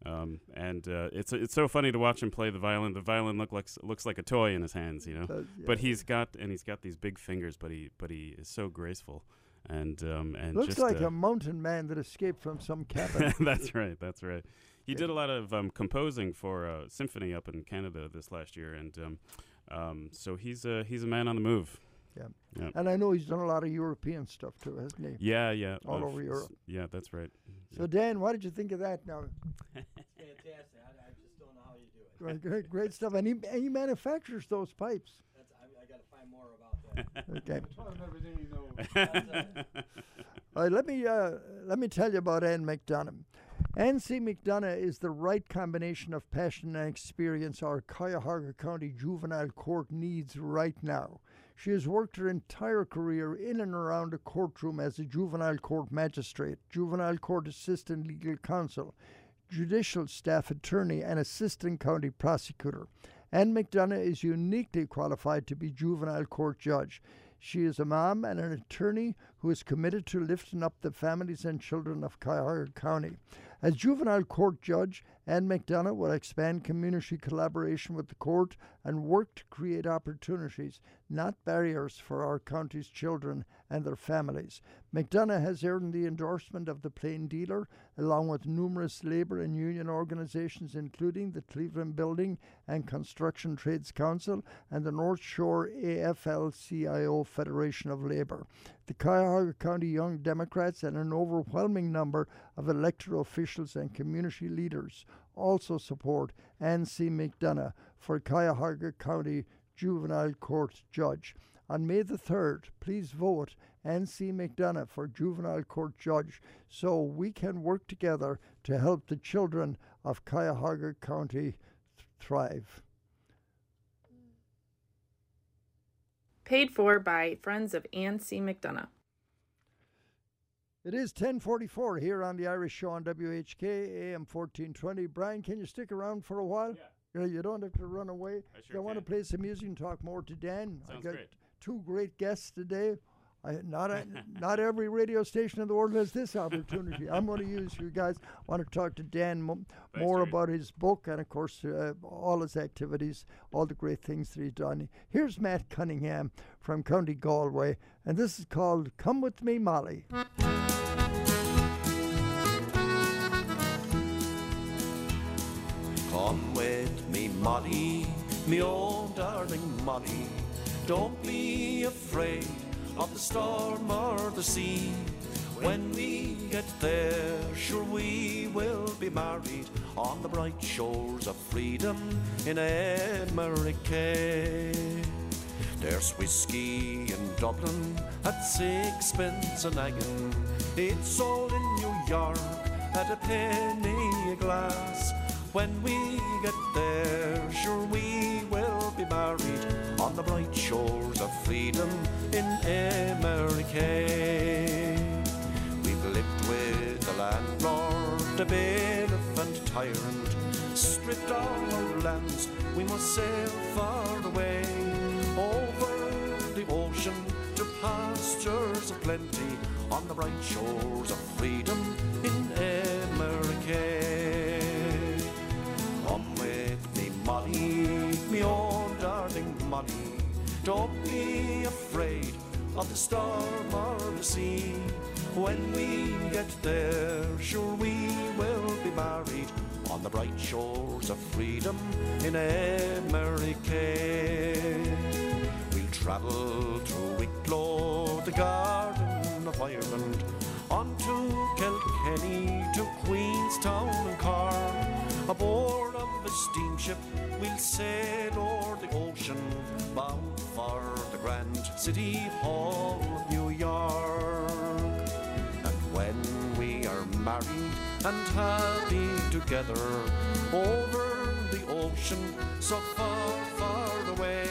Um, and uh, it's it's so funny to watch him play the violin. The violin look like looks like a toy in his hands, you know. Does, But he's got and he's got these big fingers, but he but he is so graceful. And um and Looks just, like uh, a mountain man that escaped from some cabin. that's right. That's right. He did a lot of um, composing for a symphony up in Canada this last year, and um, um, so he's a he's a man on the move. Yeah. Yeah. And I know he's done a lot of European stuff too, hasn't he? Yeah, yeah. All uh, over Europe. Yeah, that's right. So, Dan, what did you think of that now? Fantastic. I, I just don't know how you do it. Great, great, great stuff. And he, and he manufactures those pipes. That's, I, I got to find more about that. Okay. Tell you know. All right, let me uh, let me tell you about Anne McDonough. Anne C. McDonough is the right combination of passion and experience our Cuyahoga County Juvenile Court needs right now. She has worked her entire career in and around a courtroom as a juvenile court magistrate, juvenile court assistant legal counsel, judicial staff attorney, and assistant county prosecutor. Anne McDonough is uniquely qualified to be juvenile court judge. She is a mom and an attorney who is committed to lifting up the families and children of Cuyahoga County. As juvenile court judge, Anne McDonough will expand community collaboration with the court and work to create opportunities, not barriers, for our county's children and their families. McDonough has earned the endorsement of the Plain Dealer, along with numerous labour and union organisations, including the Cleveland Building and Construction Trades Council and the North Shore AFL CIO Federation of Labour. The Cuyahoga County Young Democrats and an overwhelming number of elected officials and community leaders also support Ann C. McDonough for Cuyahoga County Juvenile Court Judge. On May the 3rd, please vote Ann C. McDonough for Juvenile Court Judge so we can work together to help the children of Cuyahoga County th- thrive. Paid for by Friends of Ann C. McDonough. It is 1044 here on the Irish Show on WHK, AM 1420. Brian, can you stick around for a while? Yeah. You don't have to run away. I sure I want to play some music and talk more to Dan. I Sounds got great. two great guests today. I, not a, not every radio station in the world has this opportunity. I'm going to use you guys. I want to talk to Dan mo- more about his book and, of course, uh, all his activities, all the great things that he's done. Here's Matt Cunningham from County Galway, and this is called "Come with Me, Molly." Come with me, Molly, me own darling Molly. Don't be afraid of the storm or the sea. When we get there, sure we will be married on the bright shores of freedom in America. There's whiskey in Dublin at sixpence a naggin. It's sold in New York at a penny a glass. When we get there, sure we will be married on the bright shores of freedom in America. We've lived with the landlord, the bailiff and tyrant, stripped all our lands, we must sail far away over the ocean to pastures of plenty on the bright shores of freedom in America. Don't be afraid of the storm or the sea. When we get there, sure we will be married on the bright shores of freedom in America. We'll travel through Wicklow, the Garden of Ireland, on to Kilkenny, to Queenstown and Cork. Aboard a steamship, we'll sail o'er the ocean, bound for the grand city hall of New York. And when we are married and happy together over the ocean so far, far away,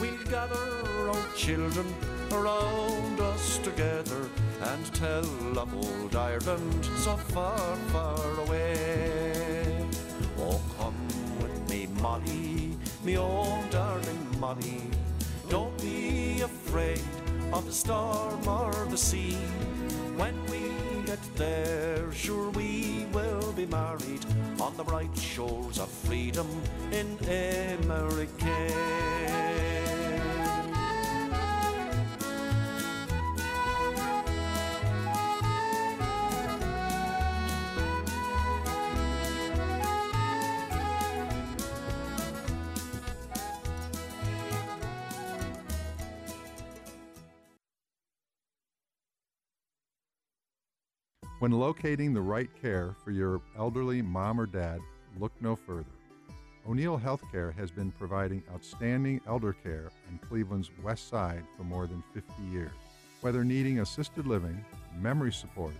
we'll gather our children around us together and tell of old Ireland so far, far away. Molly, me own darling Molly. Don't be afraid of the storm or the sea. When we get there, sure we will be married on the bright shores of freedom in America. When locating the right care for your elderly mom or dad, look no further. O'Neill Healthcare has been providing outstanding elder care in Cleveland's West Side for more than 50 years. Whether needing assisted living, memory support,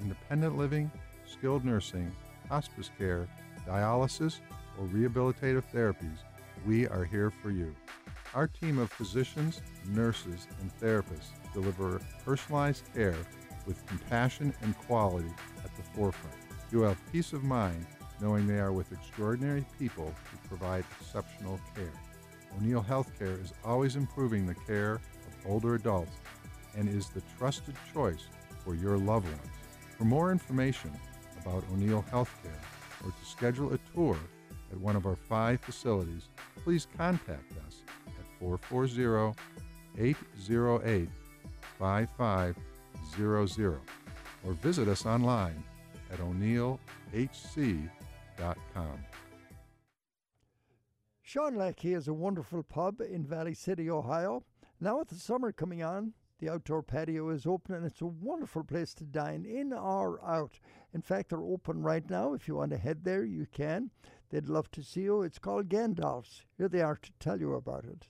independent living, skilled nursing, hospice care, dialysis, or rehabilitative therapies, we are here for you. Our team of physicians, nurses, and therapists deliver personalized care with compassion and quality at the forefront. You will have peace of mind knowing they are with extraordinary people who provide exceptional care. O'Neill Healthcare is always improving the care of older adults and is the trusted choice for your loved ones. For more information about O'Neill Healthcare or to schedule a tour at one of our five facilities, please contact us at 440 808 5500 or visit us online at o'neillhc.com. Sean Lackey is a wonderful pub in Valley City, Ohio. Now, with the summer coming on, the outdoor patio is open and it's a wonderful place to dine in or out. In fact, they're open right now. If you want to head there, you can. They'd love to see you. It's called Gandalf's. Here they are to tell you about it.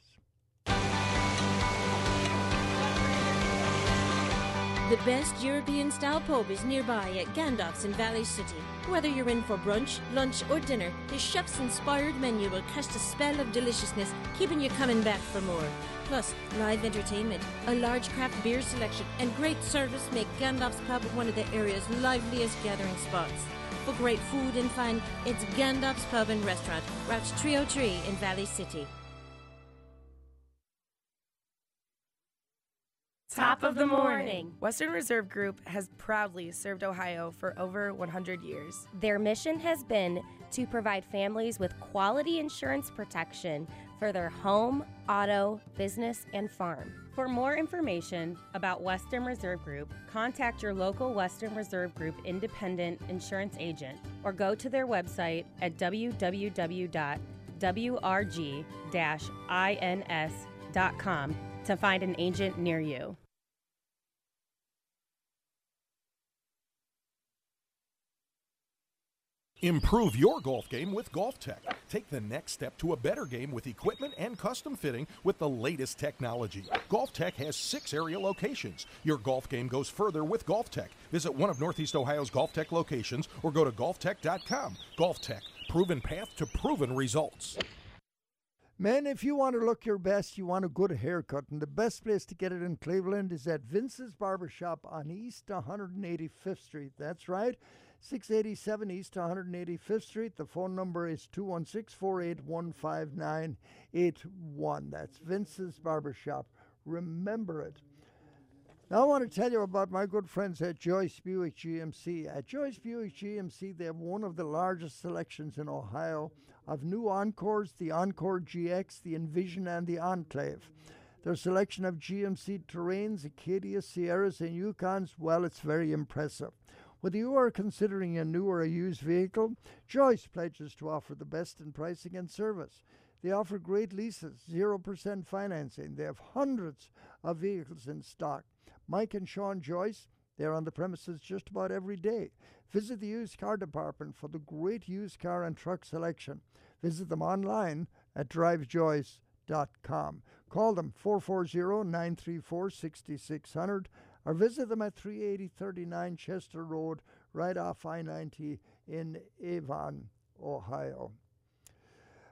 The best European style pub is nearby at Gandalf's in Valley City. Whether you're in for brunch, lunch, or dinner, the chef's inspired menu will cast a spell of deliciousness, keeping you coming back for more. Plus, live entertainment, a large craft beer selection, and great service make Gandalf's pub one of the area's liveliest gathering spots. For great food and fun, it's Gandalf's Pub and Restaurant, Route 303 in Valley City. Top of the morning. Western Reserve Group has proudly served Ohio for over 100 years. Their mission has been to provide families with quality insurance protection for their home, auto, business, and farm. For more information about Western Reserve Group, contact your local Western Reserve Group independent insurance agent or go to their website at www.wrg-ins.com to find an agent near you. Improve your golf game with Golf Tech. Take the next step to a better game with equipment and custom fitting with the latest technology. Golf Tech has six area locations. Your golf game goes further with Golf Tech. Visit one of Northeast Ohio's Golf Tech locations or go to golftech.com. Golf Tech, proven path to proven results. Men, if you want to look your best, you want a good haircut, and the best place to get it in Cleveland is at Vince's Barbershop on East 185th Street. That's right. 687 East 185th Street. The phone number is 216 481 5981. That's Vince's Barbershop. Remember it. Now, I want to tell you about my good friends at Joyce Buick GMC. At Joyce Buick GMC, they have one of the largest selections in Ohio of new Encores, the Encore GX, the Envision, and the Enclave. Their selection of GMC Terrains, Acadia, Sierras, and Yukons, well, it's very impressive. Whether you are considering a new or a used vehicle, Joyce pledges to offer the best in pricing and service. They offer great leases, 0% financing. They have hundreds of vehicles in stock. Mike and Sean Joyce, they're on the premises just about every day. Visit the used car department for the great used car and truck selection. Visit them online at drivejoyce.com. Call them 440 934 6600 or visit them at 38039 Chester Road, right off I 90 in Avon, Ohio.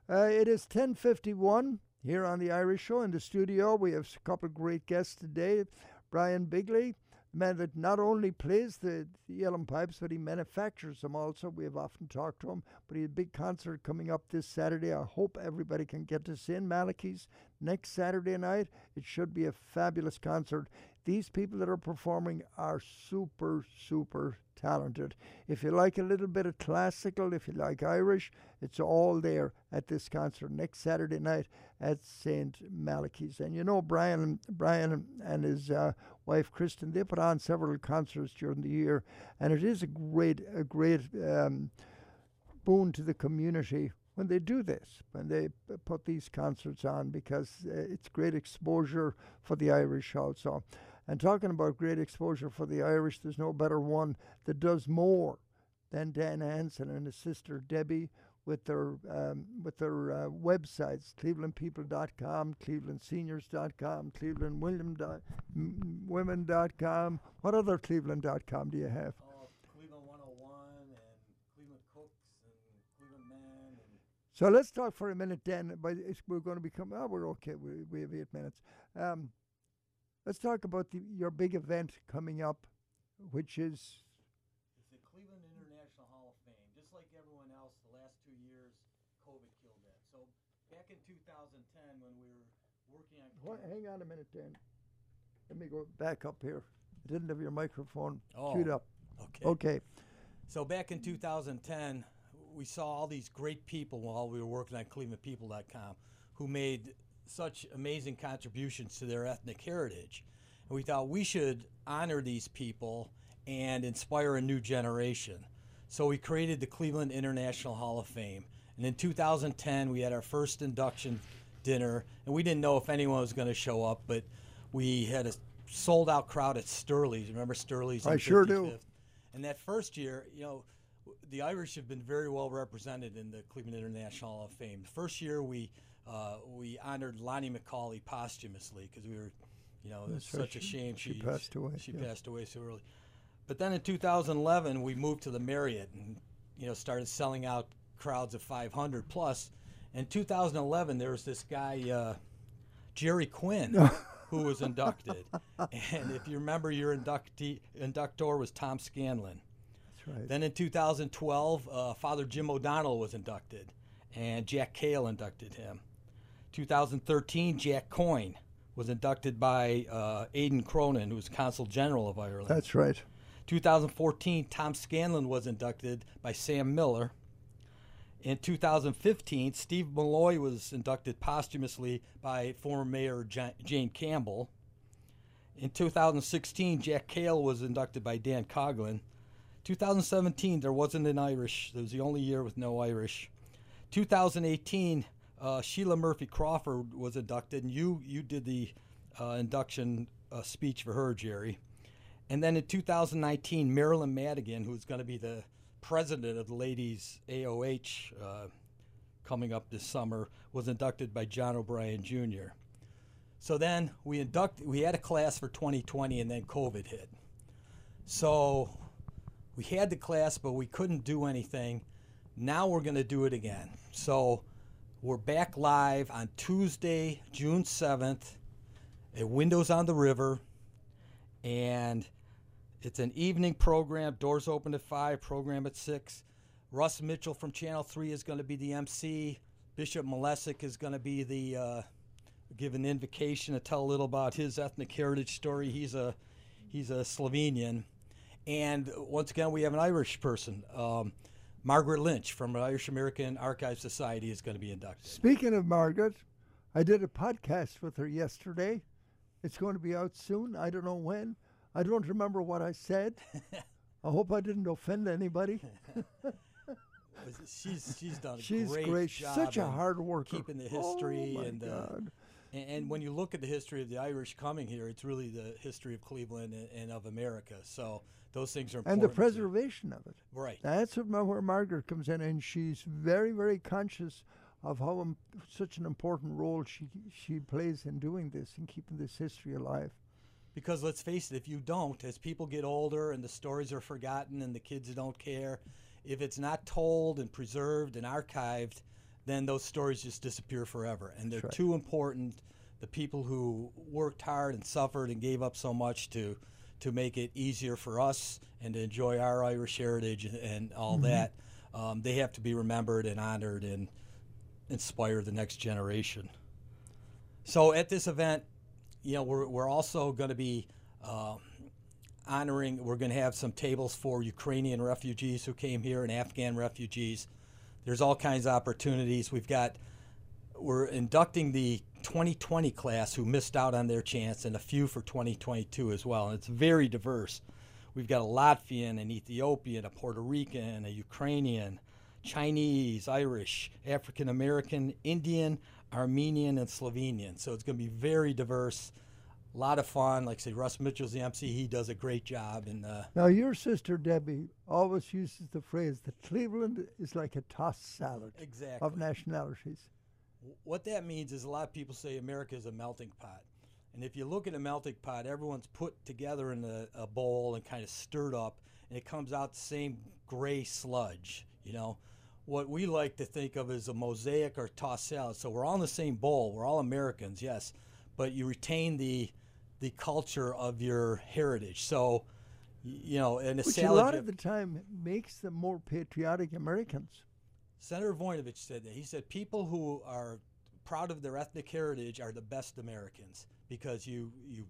Uh, it is 1051 here on the Irish Show. In the studio, we have a couple of great guests today. Brian Bigley, man that not only plays the, the uilleann pipes, but he manufactures them also. We have often talked to him, but he has a big concert coming up this Saturday. I hope everybody can get to see in Malachy's next Saturday night. It should be a fabulous concert. These people that are performing are super, super talented. If you like a little bit of classical, if you like Irish, it's all there at this concert next Saturday night at St. Malachy's. And you know, Brian, Brian and his uh, wife Kristen, they put on several concerts during the year, and it is a great, a great um, boon to the community when they do this, when they put these concerts on, because uh, it's great exposure for the Irish also. And talking about great exposure for the Irish, there's no better one that does more than Dan Hanson and his sister Debbie with their um, with their uh, websites clevelandpeople.com clevelandseniors.com clevelandwomen.com what other cleveland.com do you have Cleveland 101 and Cleveland Cooks and Cleveland Man. And so let's talk for a minute dan but we're going to become oh we're okay we, we have eight minutes um, let's talk about the, your big event coming up which is it's the Cleveland International Hall of Fame. Just like everyone else, the last two years, COVID killed that. So back in 2010, when we were working on What, hang on a minute, Dan. Let me go back up here. I didn't have your microphone Oh, queued up. okay. Okay. So back in 2010, we saw all these great people while we were working on ClevelandPeople.com who made such amazing contributions to their ethnic heritage. And we thought we should honor these people and inspire a new generation. So we created the Cleveland International Hall of Fame. And in 2010, we had our first induction dinner, and we didn't know if anyone was going to show up, but we had a sold out crowd at Sturley's. Remember Sturley's? I sure do. And that first year, you know, the Irish have been very well represented in the Cleveland International Hall of Fame. The first year we uh, we honored Lonnie McCauley posthumously because we were, you know, it's That's right. such a shame She she passed away, She yeah. passed away so early. But then in 2011, we moved to the Marriott and you know started selling out crowds of 500 plus. In 2011, there was this guy uh, Jerry Quinn who was inducted, and if you remember, your inductee inductor was Tom Scanlon. That's right. Then in 2012, uh, Father Jim O'Donnell was inducted, and Jack Kahl inducted him. 2013, Jack Coyne was inducted by uh, Aidan Cronin, who was Consul General of Ireland. That's right. 2014, Tom Scanlon was inducted by Sam Miller. In 2015, Steve Malloy was inducted posthumously by former Mayor Ja- Jane Campbell. In 2016, Jack Kahl was inducted by Dan Coughlin. 2017, there wasn't an Irish. It was the only year with no Irish. 2018, uh, Sheila Murphy Crawford was inducted, and you you did the uh, induction uh, speech for her, Jerry. And then in 2019, Marilyn Madigan, who's going to be the president of the ladies AOH uh, coming up this summer, was inducted by John O'Brien Jr. So then we induct we had a class for 2020, and then COVID hit. So we had the class, but we couldn't do anything. Now we're going to do it again. So we're back live on Tuesday, June 7th at Windows on the River. And it's an evening program. Doors open at 5, program at 6. Russ Mitchell from Channel 3 is going to be the MC. Bishop Malesic is going to be the uh, give an invocation to tell a little about his ethnic heritage story. He's a he's a Slovenian, and once again we have an Irish person. Um, Margaret Lynch from Irish American Archive Society is going to be inducted. Speaking of Margaret, I did a podcast with her yesterday. It's going to be out soon. I don't know when. I don't remember what I said, I hope I didn't offend anybody. she's she's done a She's great, great. Job such a hard worker. keeping the Oh, history my and, uh, and when you look at the history of the Irish coming here, it's really the history of Cleveland and, and of America. So those things are important. and the preservation of it. Right. That's where Margaret comes in, and she's very, very conscious of how im- such an important role she she plays in doing this and keeping this history alive. Because let's face it, if you don't, as people get older and the stories are forgotten and the kids don't care, if it's not told and preserved and archived, then those stories just disappear forever. And they're right. too important. The people who worked hard and suffered and gave up so much to to make it easier for us and to enjoy our Irish heritage and, and all Mhm. that, um, they have to be remembered and honored and inspire the next generation. So at this event, you know, we're, we're also going to be um, honoring, we're going to have some tables for Ukrainian refugees who came here and Afghan refugees. There's all kinds of opportunities. We've got, we're inducting the 2020 class who missed out on their chance and a few for 2022 as well. And it's very diverse. We've got a Latvian, an Ethiopian, a Puerto Rican, a Ukrainian, Chinese, Irish, African American, Indian, Armenian, and Slovenian. So it's going to be very diverse. A lot of fun. Like I say, Russ Mitchell's the MC. He does a great job. And uh, Now, your sister Debbie always uses the phrase that Cleveland is like a tossed salad Exactly. of nationalities. What that means is a lot of people say America is a melting pot. And if you look at a melting pot, everyone's put together in a, a bowl and kind of stirred up, and it comes out the same gray sludge. You know, what we like to think of as a mosaic or tossed salad. So we're all in the same bowl. We're all Americans, yes, but you retain the the culture of your heritage. So, you know, in a Which a lot of the time makes them more patriotic Americans. Senator Voinovich said that. He said people who are proud of their ethnic heritage are the best Americans because you you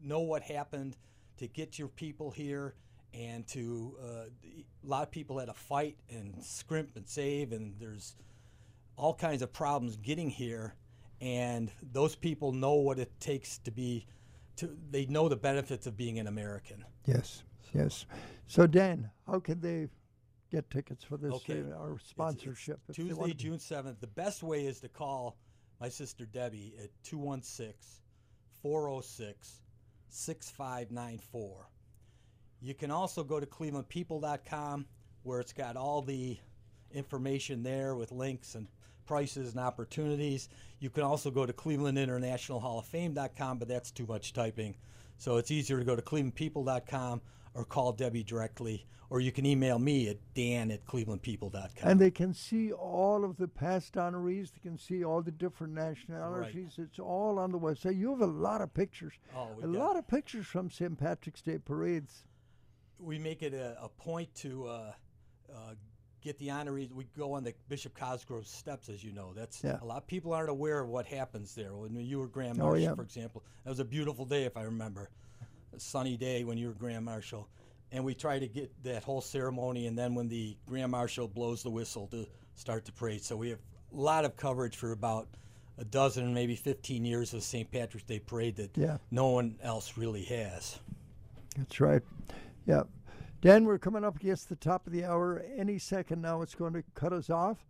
know what happened to get your people here and to uh, a lot of people had to fight and scrimp and save and there's all kinds of problems getting here and those people know what it takes to be to they know the benefits of being an American. Yes, yes. So, Dan, how can they get tickets for this Okay. uh, or sponsorship? if they Tuesday, June 7th. The best way is to call my sister Debbie at 216 406 6594. You can also go to clevelandpeople.com where it's got all the information there with links and prices and opportunities. You can also go to clevelandinternationalhall-of-fame.com, but that's too much typing. So it's easier to go to clevelandpeople.com or call Debbie directly, or you can email me at dan at clevelandpeople.com. And they can see all of the past honorees. They can see all the different nationalities. It's all on the website. You have a lot of pictures. Oh, a lot of pictures from St. Patrick's Day parades. we make it a, a point to uh, uh, get the honorees. We go on the Bishop Cosgrove steps, as you know. That's Yeah. a lot of people aren't aware of what happens there. When you were Grand Oh, Marshal, yeah. for example, that was a beautiful day, if I remember, a sunny day when you were Grand Marshal. And we try to get that whole ceremony, and then when the Grand Marshal blows the whistle to start the parade. So we have a lot of coverage for about a dozen, maybe 15 years of St. Patrick's Day parade that Yeah. no one else really has. That's right. Yeah. Dan, we're coming up against the top of the hour. Any second now, it's going to cut us off.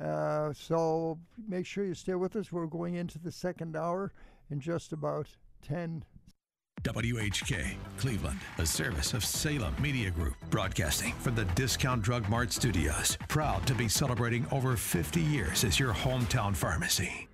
Uh, so make sure you stay with us. We're going into the second hour in just about 10 WHK Cleveland, a service of Salem Media Group, broadcasting from the Discount Drug Mart Studios. Proud to be celebrating over 50 years as your hometown pharmacy.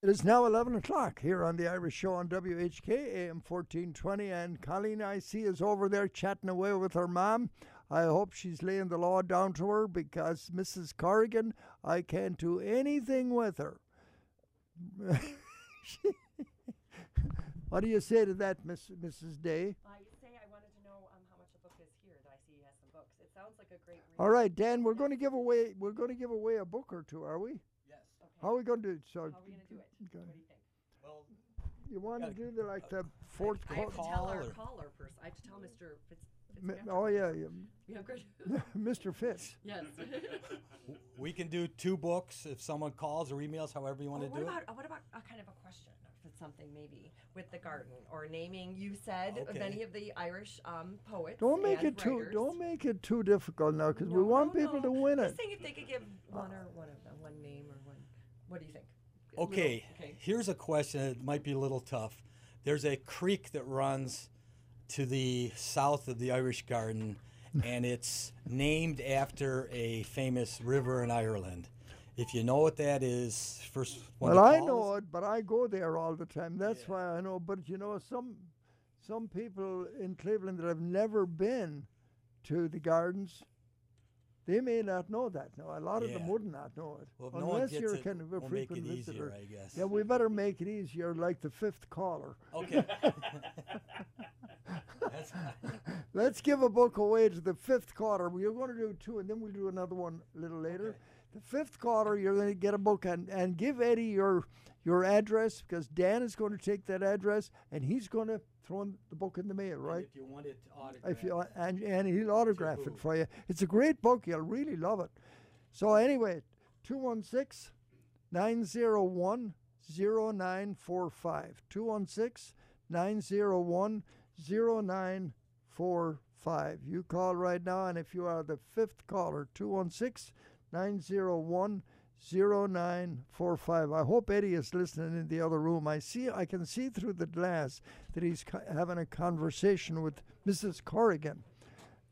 It is now 11 o'clock here on the Irish Show on WHK, AM 1420. And Colleen, I see, is over there chatting away with her mom. I hope she's laying the law down to her because Mrs. Corrigan, I can't do anything with her. what do you say to that, Miss, Mrs. Day? I say I wanted to know um, how much a book is here. That I see he has some books. It sounds like a great read. All right, Dan, we're going to give away we're going to give away a book or two, are we? Yes. Okay. How are we going to do it? So How are we going to do it? Go What do you think? Well, you want to do the like the fourth I have to call? tell our caller first. I have to tell Mr. Fitz. M- oh yeah, first. yeah. Yeah, good. Mr. Fitz. yes. We can do two books if someone calls or emails, however you want to what do about it. uh, what about a kind of a question for something maybe with the garden or naming. You said Okay. many of the Irish um, poets. Don't make and it too. writers. Don't make it too difficult now, because we want people to win Just it. saying if they could give one or one of them, one name or one. What do you think? A little- Okay, okay. here's a question that might be a little tough. There's a creek that runs to the south of the Irish Garden, and it's named after a famous river in Ireland. If you know what that is, first one Well, I know it, but I go there all the time. That's why I know. But you know, some some people in Cleveland that have never been to the gardens, they may not know that. Now, a lot of them would not know it Well, no unless gets you're it, kind of a we'll make frequent it easier, visitor. I guess. Yeah, we better make it easier, like the fifth caller. Okay. Let's give a book away to the fifth quarter. We're going to do two, and then we'll do another one a little later. The fifth quarter, you're going to get a book, and, and give Eddie your your address because Dan is going to take that address, and he's going to throw in the book in the mail, right? If you want it autographed. If you and and he'll autograph it for you. It's a great book. You'll really love it. So anyway, 216 901 0945. 216 901 0945. You call right now, and if you are the fifth caller, 216 901 0945. I hope Eddie is listening in the other room. I see, I can see through the glass that he's having a conversation with Mrs. Corrigan.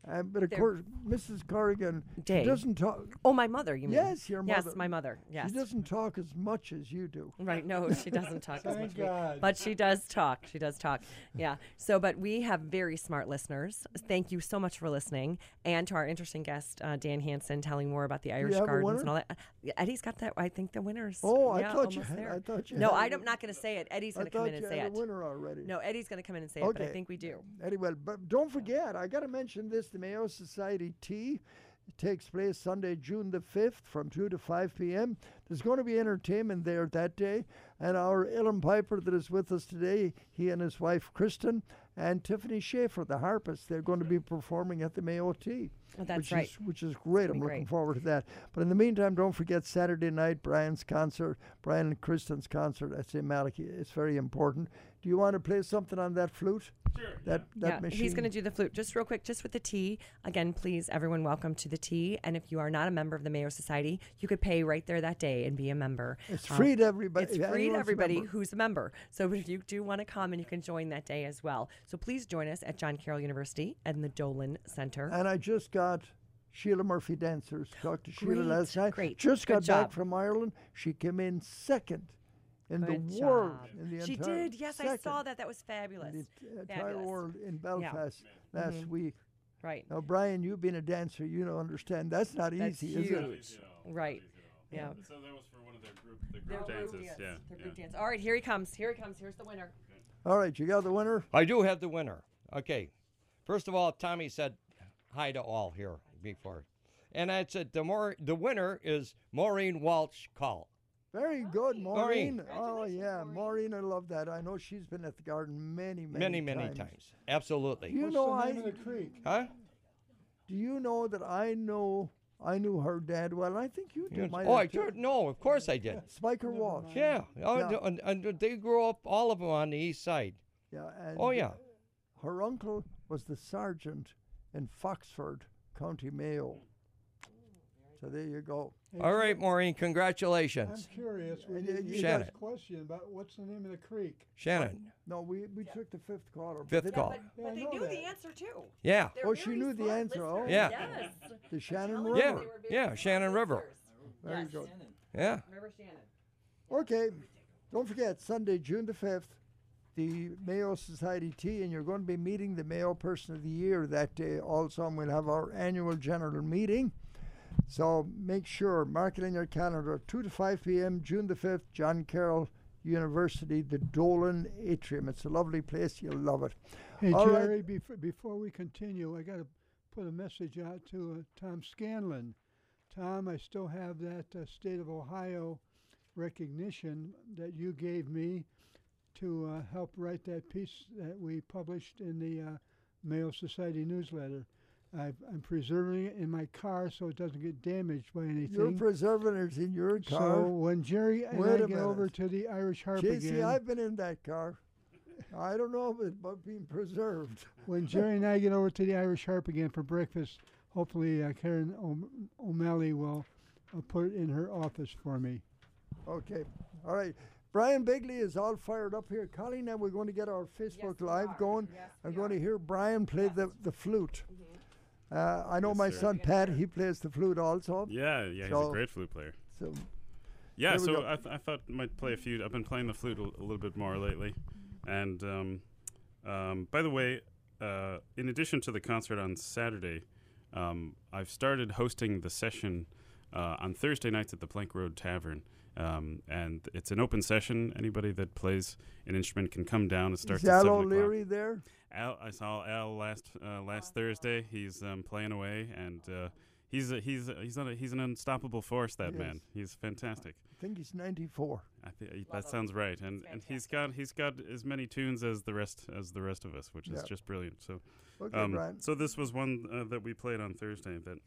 Uh, but of They're- course, Mrs. Corrigan Day. doesn't talk. Oh, my mother, you mean? Yes, your mother. Yes, my mother. Yes. She doesn't talk as much as you do. Right. No, she doesn't talk as Thank much. as. God. But she does talk. She does talk. Yeah. So, but we have very smart listeners. Thank you so much for listening. And to our interesting guest, uh, Dan Hanson, telling more about the Irish have a Gardens winner? and all that. Uh, Eddie's got that. I think the winners. Oh, I thought you almost had- there. I thought you No, had a I'm not going to say it. Eddie's I going to come thought in and say had it. a winner already. No, Eddie's going to come in and say it, but I think we do. Anyway, but don't forget, I got to mention this: the Mayo Society Tea it takes place Sunday, June the fifth, from two to five p.m. There's going to be entertainment there that day, and our uilleann piper that is with us today, he and his wife Kristen, and Tiffany Schaefer, the harpist, they're going to be performing at the Mayo Tea. Oh, that's which right. Is, which is great. I'm looking great. forward to that. But in the meantime, don't forget Saturday night, Brian's concert, Brian and Kristen's concert at St. Malachy. It's very important. Do you want to play something on that flute? Sure. That, that yeah, machine? he's going to do the flute. Just real quick, just with the tea. Again, please, everyone, welcome to the tea. And if you are not a member of the Mayo Society, you could pay right there that day and be a member. It's Um, free to everybody- It's if free to anyone's a everybody who's a member. So if you do want to come, and you can join that day as well. So please join us at John Carroll University and the Dolan Center. And I just got Sheila Murphy dancers. Talked to Sheila last night. great. Just Good got job. back from Ireland. She came in second in Good the world. job. In the she entire did. Yes, I saw that. That was fabulous. the entire Fabulous. world in Yeah. Belfast last Mhm. week. Right. Now, Brian, you've been a dancer. You don't understand. That's not That's easy, is huge. it? Right. Yeah. So that was for one of their group, the Their group dances. dance. Yeah. Their yeah. group dance. All right, here he comes. Here he comes. Here's the winner. All right, you got the winner. I do have the winner. Okay. First of all, Tommy said hi to all here before. And I said the more the winner is Maureen Walsh Call. Very good, Maureen. Maureen. Oh yeah, Maureen. I love that. I know she's been at the garden many, many, Many, many times. Absolutely. Do you know I? Huh? Do you know that I know? I knew her dad well. and I think you did. Yes. might Oh, I too. did. No, of course I did. Spiker Walsh. Yeah. Oh, Yeah. And, and they grew up, all of them on the east side. Yeah. And Oh, yeah. Her uncle was the sergeant in Foxford, County Mayo. So there you go. All right, Maureen, congratulations. I'm curious. We did you- you Shannon. guys question about what's the name of the creek. Shannon. No, we, we took the fifth caller. Fifth they- call. But, but they knew the answer too. Yeah. They're Oh, she knew the smart answer. Oh. Yeah. Yes. The Shannon River. Yeah. they were Yeah, smart Shannon River. listeners. Very Yes. good. Yeah. River Shannon. Okay. Don't forget, Sunday, June the 5th, the Mayo Society Tea, and you're going to be meeting the Mayo Person of the Year that day also, and we'll have our annual general meeting. So make sure, mark it in your calendar, 2 to 5 p.m., June the 5th, John Carroll University, the Dolan Atrium. It's a lovely place. You'll love it. Hey, All right. Jerry, before, before we continue, I got to put a message out to uh, Tom Scanlon. Tom, I still have that uh, State of Ohio recognition that you gave me to uh, help write that piece that we published in the uh, Mayo Society newsletter. I've, I'm preserving it in my car so it doesn't get damaged by anything. You're preserving it in your car. So when Jerry and Wait I a get over to the Irish Harp JC, again, I've been in that car. I don't know if it's about being preserved. when Jerry and I get over to the Irish Harp again for breakfast, hopefully uh, Karen o- O'Malley will uh, put it in her office for me. Okay. All right. Brian Bigley is all fired up here. Colleen and we're going to get our Facebook Live going. I'm going to hear Brian play the, the flute. Uh, I know Yes, my sir. son Pat, he plays the flute also. Yeah, yeah, he's a great flute player. So Yeah, so. I, th- I thought I might play a few. I've been playing the flute a, a little bit more lately, and um, um, by the way, uh, in addition to the concert on Saturday, um, I've started hosting the session uh, on Thursday nights at the Plank Road Tavern. Um, and it's an open session. Anybody that plays an instrument can come down. It starts is at Al seven. O'Leary there? Al, I saw Al last uh, last Thursday. He's um, playing away, and uh, he's a, he's a, he's not a, he's an unstoppable force. That Yes. man, he's fantastic. I think he's 94. I think that sounds right, and and he's got he's got as many tunes as the rest as the rest of us, which is just brilliant. So, Okay, um, Brian. so this was one uh, that we played on Thursday that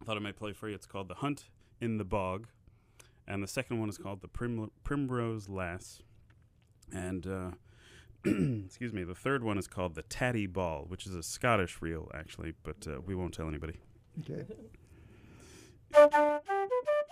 I thought I might play for you. It's called "The Hunt in the Bog," and the second one is called "The Prim- Primrose Lass," and. Uh, excuse me. The third one is called the Tatty Ball, which is a Scottish reel, actually, but uh, we won't tell anybody. Okay.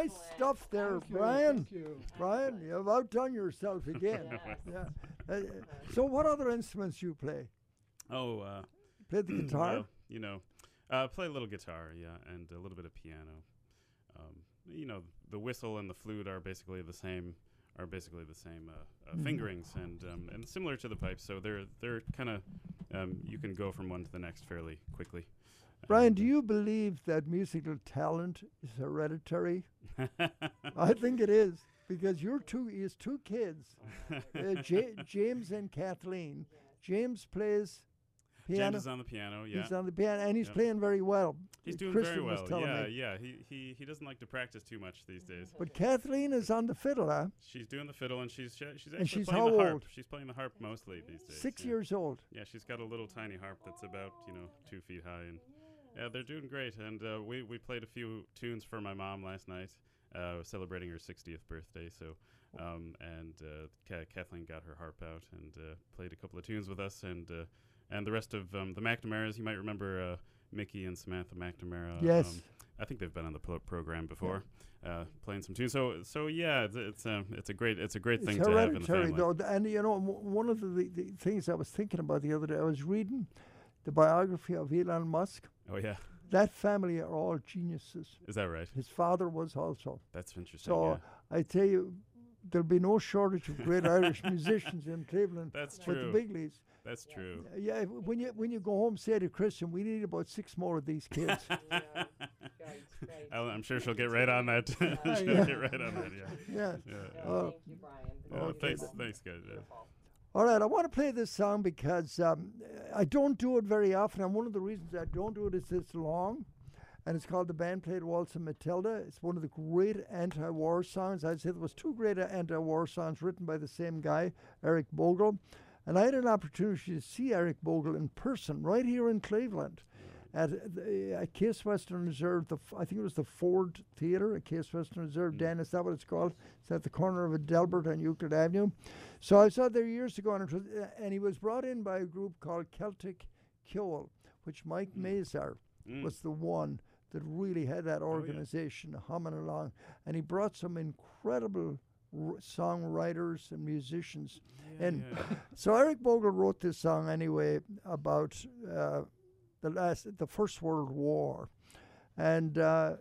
Nice stuff there, Thank you, Brian. thank you. Brian, you've outdone yourself again. yeah. Uh, so, what other instruments you play? Oh, uh, Play the guitar? well, you know, uh, play a little guitar, yeah, and a little bit of piano. Um, you know, the whistle and the flute are basically the same. Are basically the same uh, uh, Mhm. fingerings and um, and similar to the pipes, so they're they're kind of um, you can go from one to the next fairly quickly. Brian, do you believe that musical talent is hereditary? I think it is because you're two. Has two kids, uh, Ja- James and Kathleen. James plays piano. James is on the piano, yeah. He's on the piano, and he's playing very well. He's doing Kristen very well. Yeah, me. yeah. He, he he doesn't like to practice too much these days. But Kathleen is on the fiddle, huh? She's doing the fiddle and she's she's actually And she's playing how the harp. old? She's playing the harp mostly these days. Six yeah. years old. Yeah, she's got a little tiny harp that's about you know two feet high, and yeah, they're doing great. And uh, we we played a few tunes for my mom last night, uh, celebrating her 60th birthday. So, um, and uh, Ka- Kathleen got her harp out and uh, played a couple of tunes with us, and uh, and the rest of um, the McNamara's. You might remember uh, Mickey and Samantha McNamara. Yes. Um, I think they've been on the pro- program before, uh, playing some tunes. So, so yeah, it's, it's a it's a great it's a great It's thing to have in the family. though. And you know, one of the, the, the things I was thinking about the other day, I was reading the biography of Elon Musk. Oh yeah, That family are all geniuses. is that right? His father was also. That's interesting. So yeah. I tell you, there'll be no shortage of great Irish musicians in Cleveland. That's true. With true. the Bigleys. That's true. Yeah, when you when you go home, say to Kristen, we need about six more of these kids. I'll- I'm sure she'll get right on that. she'll Yeah. get right on that. Yeah. Yeah. Yeah. Uh, oh. Yeah, Okay thanks, then. thanks, guys. All right, I want to play this song because um, I don't do it very often, and one of the reasons I don't do it is it's long, and it's called "The Band Played Waltzing Matilda." It's one of the great anti-war songs. I'd say there was two great anti-war songs written by the same guy, Eric Bogle, and I had an opportunity to see Eric Bogle in person right here in Cleveland. At, the, at Case Western Reserve, the f- I think it was the Ford Theater at Case Western Reserve. Dan, is that what it's called? It's at the corner of Adelbert and Euclid Avenue. So I saw there years ago, and, was, uh, and he was brought in by a group called Celtic Kewell, which Mike Mazar Mm. was the one that really had that organization humming along, and he brought some incredible r- songwriters and musicians. and so Eric Bogle wrote this song anyway about uh, the last, the First World War, and uh,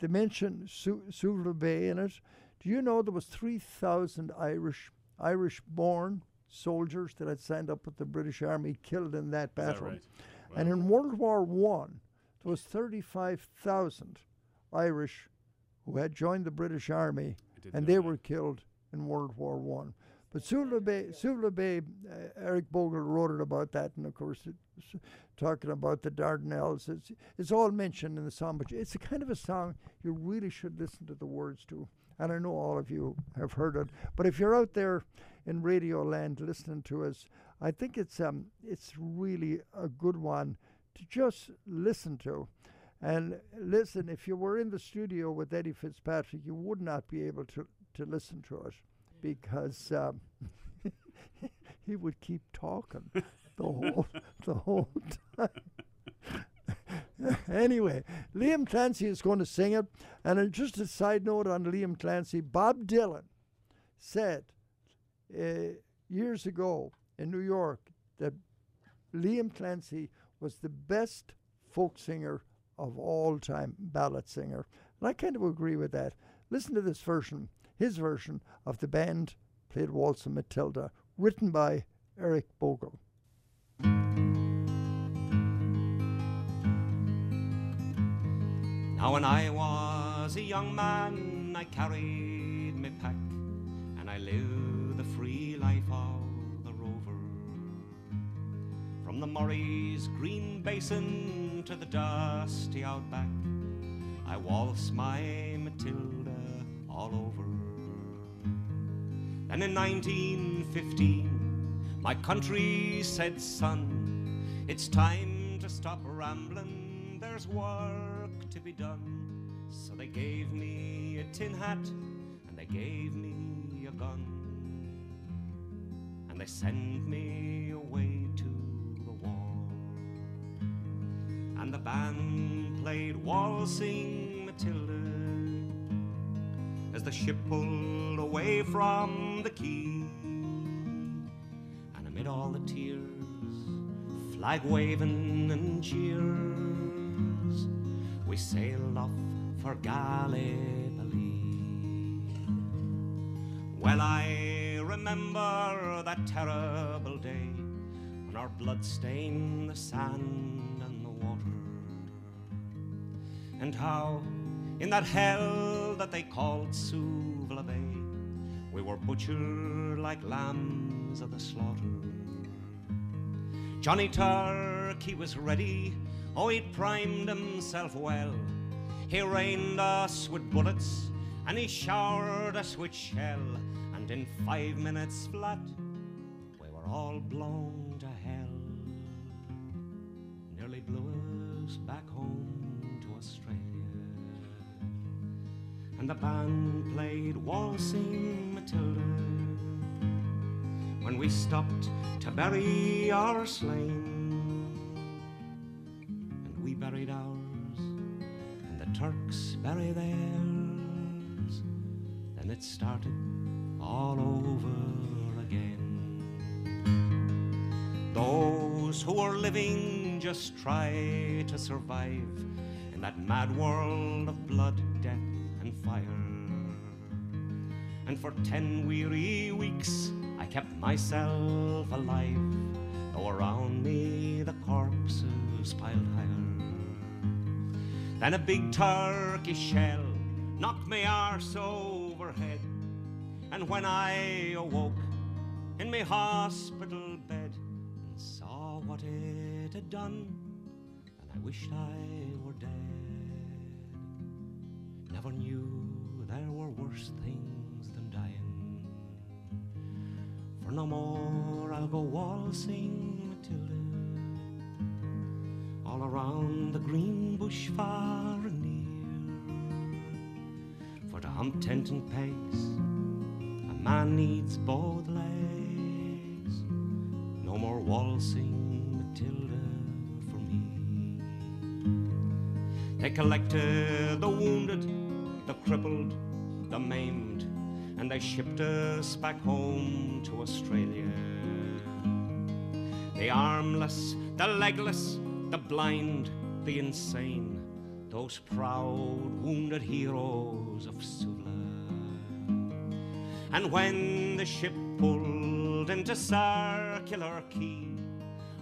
they mention Su- Suvla Bay in it. Do you know there was three thousand Irish Irish-born soldiers that had signed up with the British Army killed in that that battle? right? And in World War One, there was thirty-five thousand Irish who had joined the British Army, and they were killed in World War One. But Suvla Bay, Bay, uh, Eric Bogle wrote it about that, and of course, it's talking about the Dardanelles. It's, it's all mentioned in the song, but it's a kind of a song you really should listen to the words to. And I know all of you have heard it, but if you're out there in Radio Land listening to us, I think it's um it's really a good one to just listen to. And listen, if you were in the studio with Eddie Fitzpatrick, you would not be able to, to listen to it because um, he would keep talking the whole the whole time. anyway, Liam Clancy is going to sing it. And just a side note on Liam Clancy, Bob Dylan said uh, years ago in New York that Liam Clancy was the best folk singer of all time, ballad singer. And I kind of agree with that. Listen to this version, his version of the band played Waltzing Matilda, written by Eric Bogle. Now, when I was a young man, I carried my pack and I lived the free life of the rover. From the Murray's green basin to the dusty outback, I waltzed my Matilda all over. Then in 1915, my country said, Son, it's time to stop rambling, there's work to be done. So they gave me a tin hat and they gave me a gun. And they sent me away to the war. And the band played Waltzing Matilda as the ship pulled away from the quay. And amid all the tears, flag waving and cheers, we sailed off for Gallipoli. Well, I remember that terrible day when our blood stained the sand and the water, and how in that hell that they called Suvla Bay, we were butchered like lambs of the slaughter. Johnny Turk, he was ready, oh, he'd primed himself well. He rained us with bullets and he showered us with shell, and in five minutes flat, we were all blown to hell. Nearly blew us back home to Australia. And the band played Waltzing Matilda when we stopped to bury our slain. And we buried ours, and the Turks bury theirs, then it started all over again. Those who are living just try to survive in that mad world of blood, death, fire. And for ten weary weeks I kept myself alive, though around me the corpses piled higher. Then a big turkey shell knocked me arse overhead, and when I awoke in my hospital bed and saw what it had done, and I wished I were dead. Never knew there were worse things than dying. For no more I'll go waltzing Matilda all around the green bush far and near. For to hump tent and pace, a man needs both legs. No more waltzing Matilda for me. They collected the wounded, the crippled, the maimed, and they shipped us back home to Australia. The armless, the legless, the blind, the insane, those proud, wounded heroes of Suvla. And when the ship pulled into Circular Quay,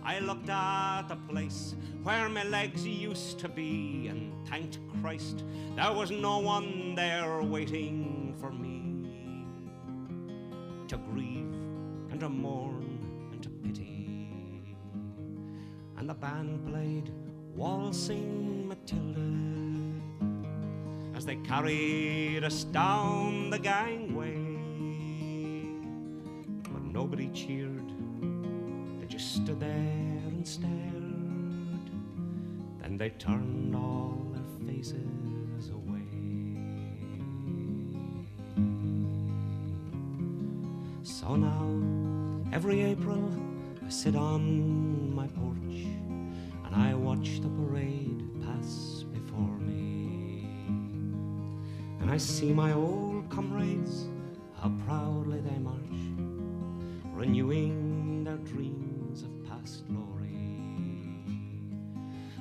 I looked at the place where my legs used to be and thanked Christ there was no one there waiting for me to grieve and to mourn and to pity. And the band played Waltzing Matilda as they carried us down the gangway. But nobody cheered, just stood there and stared. Then they turned all their faces away. So now, every April, I sit on my porch and I watch the parade pass before me. And I see my old comrades, how proudly they march, renewing their dreams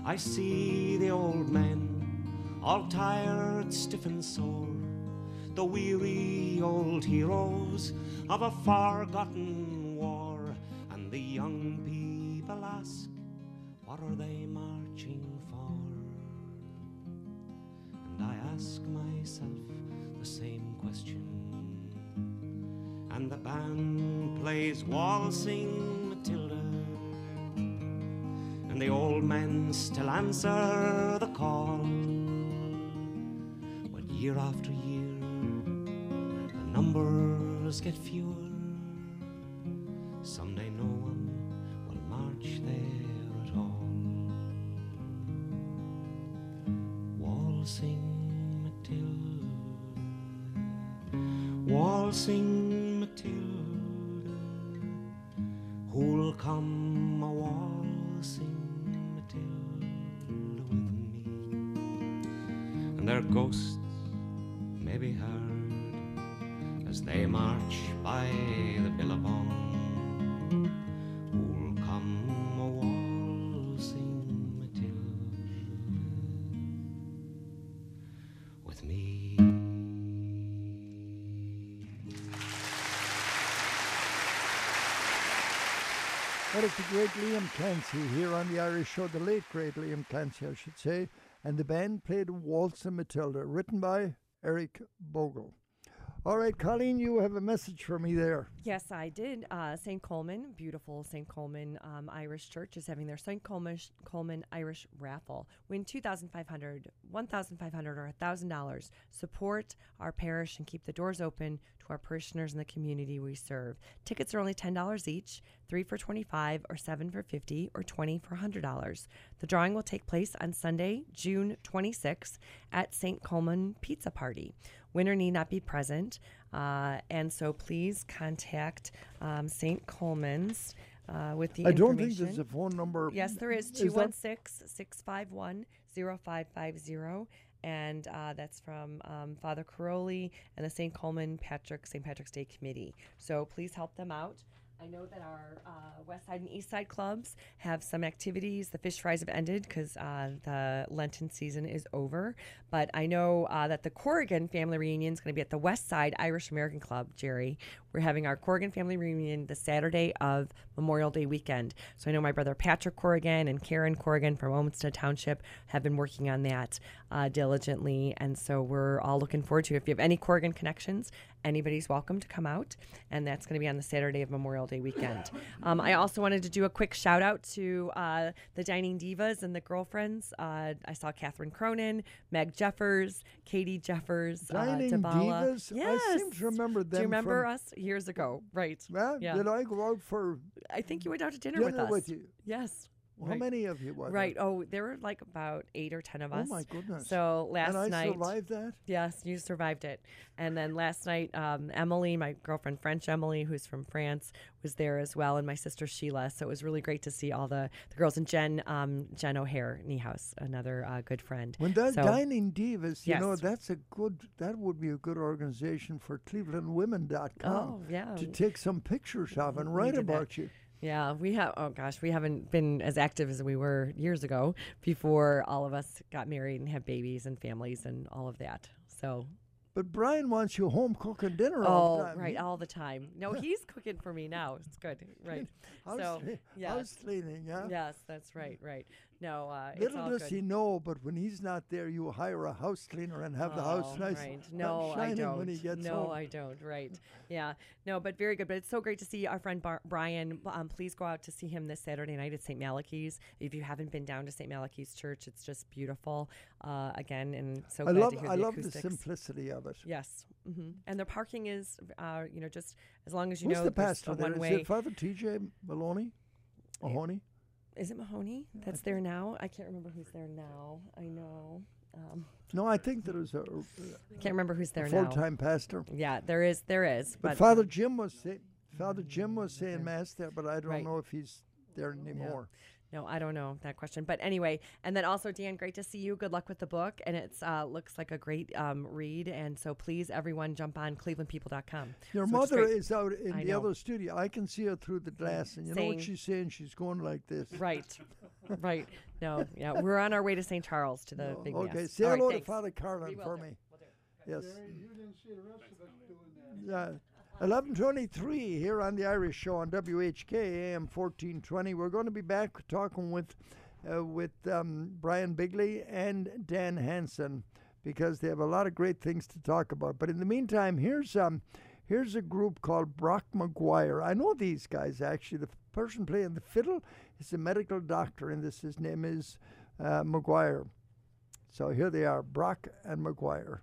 I see the old men, all tired, stiff, and sore, the weary old heroes of a forgotten war, and the young people ask, What are they marching for? And I ask myself the same question. And the band plays Waltzing Matilda. And the old men still answer the call. But year after year, the numbers get fewer. The great Liam Clancy here on the Irish Show, the late great Liam Clancy, I should say. And the band played Waltzing Matilda, written by Eric Bogle. All right, Colleen, you have a message for me there. Yes, I did. Uh, St. Colman, beautiful St. Colman um, Irish Church, is having their St. Colman, Colman Irish raffle. Win two thousand five hundred, one thousand five hundred, or thousand dollars. Support our parish and keep the doors open to our parishioners in the community we serve. Tickets are only ten dollars each, three for twenty-five, or seven for fifty, or twenty for hundred dollars. The drawing will take place on Sunday, June twenty-sixth, at St. Colman Pizza Party. Winner need not be present, uh, and so please contact um, St. Colman's uh, with the I don't think there's a phone number. Yes, there is Is that- 216 651 0550. and uh, that's from um, Father Caroli and the St. Colman Patrick St. Patrick's Day Committee. So please help them out. I know that our uh, West Side and East Side clubs have some activities. The fish fries have ended because uh, the Lenten season is over. But I know uh, that the Corrigan family reunion is going to be at the West Side Irish American Club, Jerry. We're having our Corrigan family reunion the Saturday of Memorial Day weekend. So I know my brother Patrick Corrigan and Karen Corrigan from Olmsted Township have been working on that uh, diligently. And so we're all looking forward to it. If you have any Corrigan connections, anybody's welcome to come out. And that's going to be on the Saturday of Memorial Day weekend. Um, I also wanted to do a quick shout out to uh, the Dining Divas and the girlfriends. Uh, I saw Catherine Cronin, Meg Jeffers, Katie Jeffers, Dining uh, Dabala. Divas? Yes. I seem to remember them Do you remember us years ago? Right. Well, yeah. did I go out for I think you went out to dinner, dinner with us. with you? Yes. How many of you was Right. Oh, there were like about eight or ten of us. Oh, my goodness. So last night And I night, survived that? Yes, you survived it. And then last night, um, Emily, my girlfriend French Emily, who's from France, was there as well, and my sister Sheila. So it was really great to see all the, the girls and Jen um, Jen O'Hare Niehaus, another uh, good friend. When that So- dining divas, you know, that's a good. That would be a good organization for ClevelandWomen.com. Oh, yeah. To take some pictures of and write did that. about you. Yeah, we have. Oh gosh, we haven't been as active as we were years ago before all of us got married and had babies and families and all of that. So. But Brian wants you home cooking dinner all Oh, the time. right, all the time. No, he's cooking for me now. It's good, right? House so, cle- yes. house cleaning, yeah? Yes, that's right, right. No, uh, it's Little all does good. he know, but when he's not there, you hire a house cleaner and have the house Oh, nice, Right. No, I don't. when he gets no, home. I don't. Right. Yeah. No, but very good. But it's so great to see our friend Bar- Brian. Um, please go out to see him this Saturday night at St. Malachy's. If you haven't been down to St. Malachy's Church, it's just beautiful. Uh, again, and so I glad love, to hear I the love the simplicity of it. Yes. hmm And the parking is, uh, you know, just as long as you Who's know the pastor there? one Is it Father T.J. Maloney? Mahoney? Is it Mahoney that's there now? I can't remember who's there now. I know. Um, No, I think there was a. I can't remember who's there now. Full-time pastor. Yeah, there is. There is. But, But, Father Jim was say, Father Jim was saying mass there, but I don't Right. know if he's there anymore. No, I don't know that question. But anyway, and then also Dan, great to see you. Good luck with the book, and it's uh, looks like a great um, read. And so please, everyone, jump on ClevelandPeople.com. Your So it's mother is out in I the know. other studio. I can see her through the glass, and you know what she's saying? She's going like this. Right, right. No, yeah, we're on our way to St. Charles to the big Okay, mass. say All right, hello to. Father Carlin We will for do. me. Yes. You didn't see the rest of us doing that. Yeah. 1123 here on the Irish Show on WHK AM 1420. We're going to be back talking with uh, with um, Brian Bigley and Dan Hanson because they have a lot of great things to talk about. But in the meantime, here's um here's a group called Brock McGuire. I know these guys actually. The person playing the fiddle is a medical doctor, and this his name is uh, McGuire. So here they are, Brock and McGuire.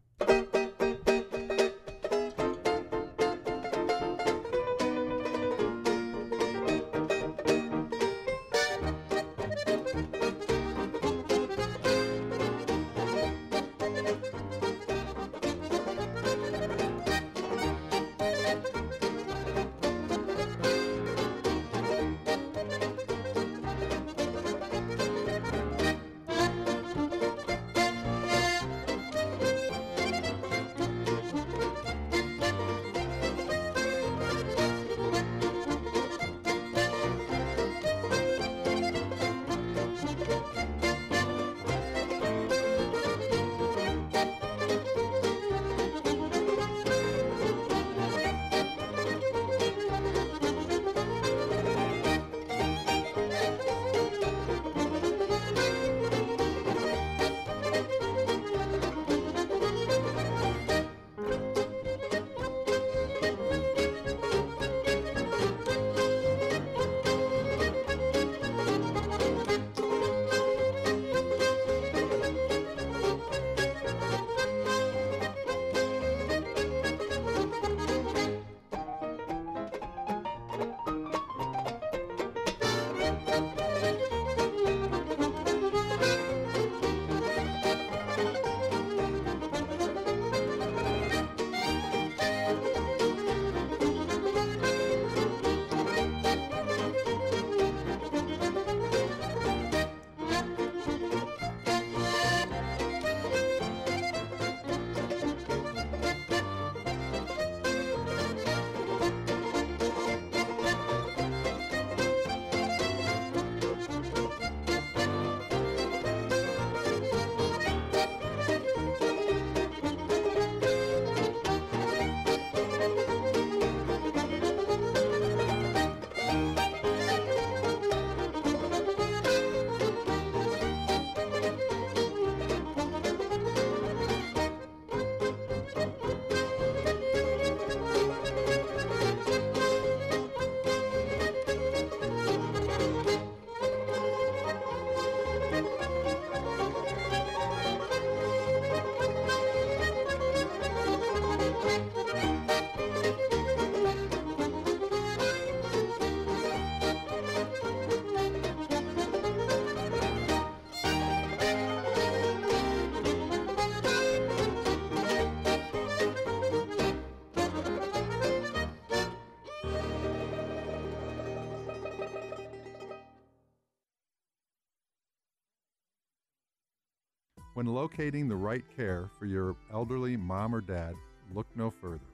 When locating the right care for your elderly mom or dad, look no further.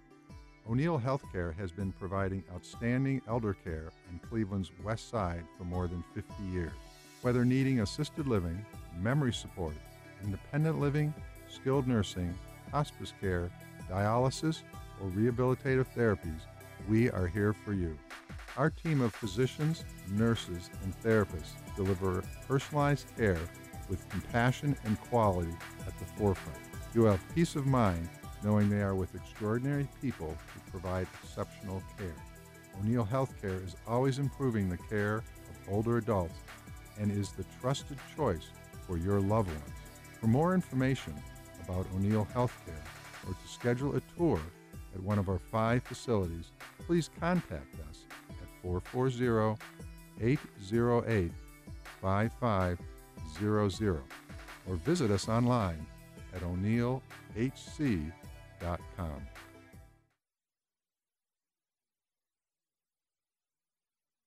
O'Neill Healthcare has been providing outstanding elder care in Cleveland's West Side for more than 50 years. Whether needing assisted living, memory support, independent living, skilled nursing, hospice care, dialysis, or rehabilitative therapies, we are here for you. Our team of physicians, nurses, and therapists deliver personalized care with compassion and quality at the forefront. You have peace of mind knowing they are with extraordinary people who provide exceptional care. O'Neill Healthcare is always improving the care of older adults and is the trusted choice for your loved ones. For more information about O'Neill Healthcare or to schedule a tour at one of our five facilities, please contact us at 440 808 5500 or visit us online at o'neillhc.com.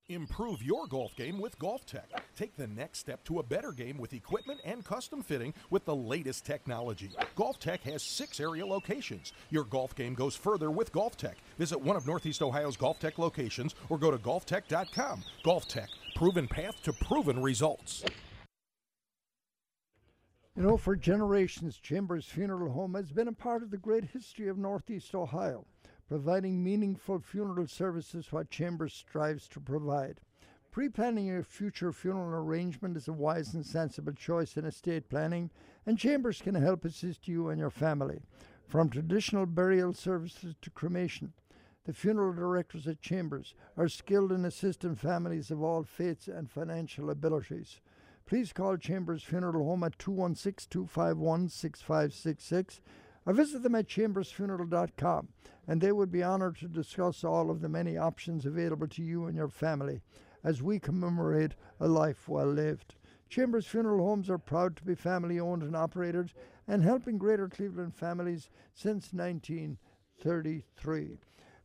Improve your golf game with GolfTec. Take the next step to a better game with equipment and custom fitting with the latest technology. GolfTec has six area locations. Your golf game goes further with GolfTec. Visit one of Northeast Ohio's GolfTec locations or go to golftec.com. Golf Tech, proven path to proven results. You know, for generations, Chambers Funeral Home has been a part of the great history of Northeast Ohio, providing meaningful funeral services what Chambers strives to provide. Pre planning your future funeral arrangement is a wise and sensible choice in estate planning, and Chambers can help assist you and your family. From traditional burial services to cremation, the funeral directors at Chambers are skilled in assisting families of all faiths and financial abilities. Please call Chambers Funeral Home at 216 251 6566 or visit them at chambersfuneral.com and they would be honored to discuss all of the many options available to you and your family as we commemorate a life well lived. Chambers Funeral Homes are proud to be family owned and operated and helping Greater Cleveland families since 1933.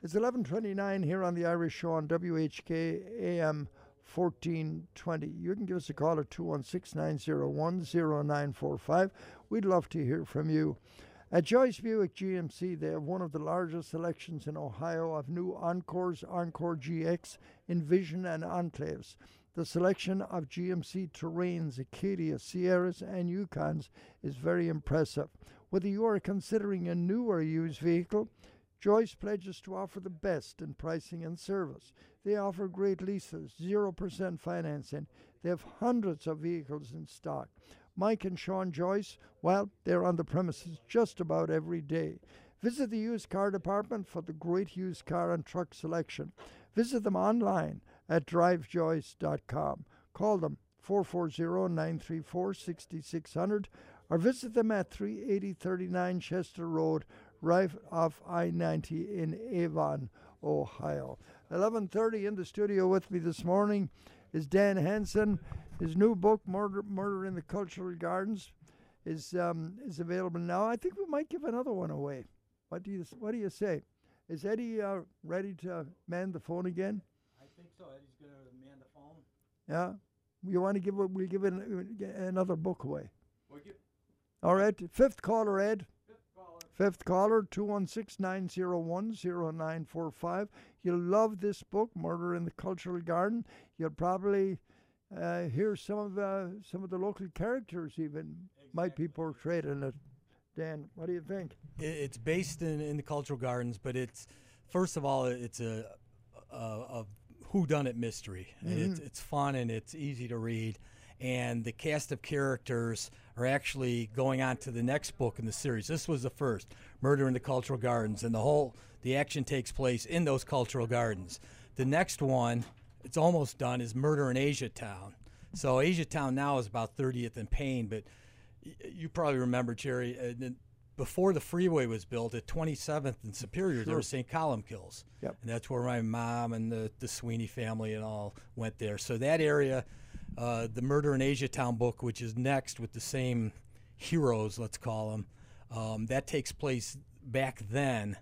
It's 11:29 here on the Irish Show on WHK AM 1420. You can give us a call at 216 901 0945. We'd love to hear from you. At Joyce Buick GMC, they have one of the largest selections in Ohio of new Encores, Encore GX, Envision, and Enclaves. The selection of GMC Terrains, Acadia, Sierras, and Yukons is very impressive. Whether you are considering a new or used vehicle, Joyce pledges to offer the best in pricing and service. They offer great leases, 0% financing. They have hundreds of vehicles in stock. Mike and Sean Joyce, well, they're on the premises just about every day. Visit the used car department for the great used car and truck selection. Visit them online at drivejoyce.com. Call them 440 934 6600 or visit them at 38039 Chester Road, right off I 90 in Avon, Ohio. 11:30 in the studio with me this morning is Dan Hanson. His new book, Murder, Murder in the Cultural Gardens, is um, is available now. I think we might give another one away. What do you What do you say? Is Eddie uh, ready to man the phone again? I think so. Eddie's going to man the phone. Yeah. You want to give? We'll give it another book away. We'll All right. Fifth caller, Ed. Fifth caller, 216 901 0945. You'll love this book, Murder in the Cultural Garden. You'll probably uh, hear some of, uh, some of the local characters, even, might be portrayed in it. Dan, what do you think? It's based in, in the cultural gardens, but it's first of all, it's a a, a whodunit mystery. And It's it's fun and it's easy to read, and the cast of characters are actually going on to the next book in the series. This was the first, Murder in the Cultural Gardens, and the whole the action takes place in those cultural gardens. The next one, it's almost done, is Murder in Asia Town. So Asia Town now is about 30th and Payne, but y- you probably remember Jerry. Uh, before the freeway was built at 27th and Superior, there were St. Columbkille's, Yep. and that's where my mom and the, the Sweeney family and all went there. So that area, uh, the Murder in Asia Town book, which is next with the same heroes, let's call them, um, that takes place back then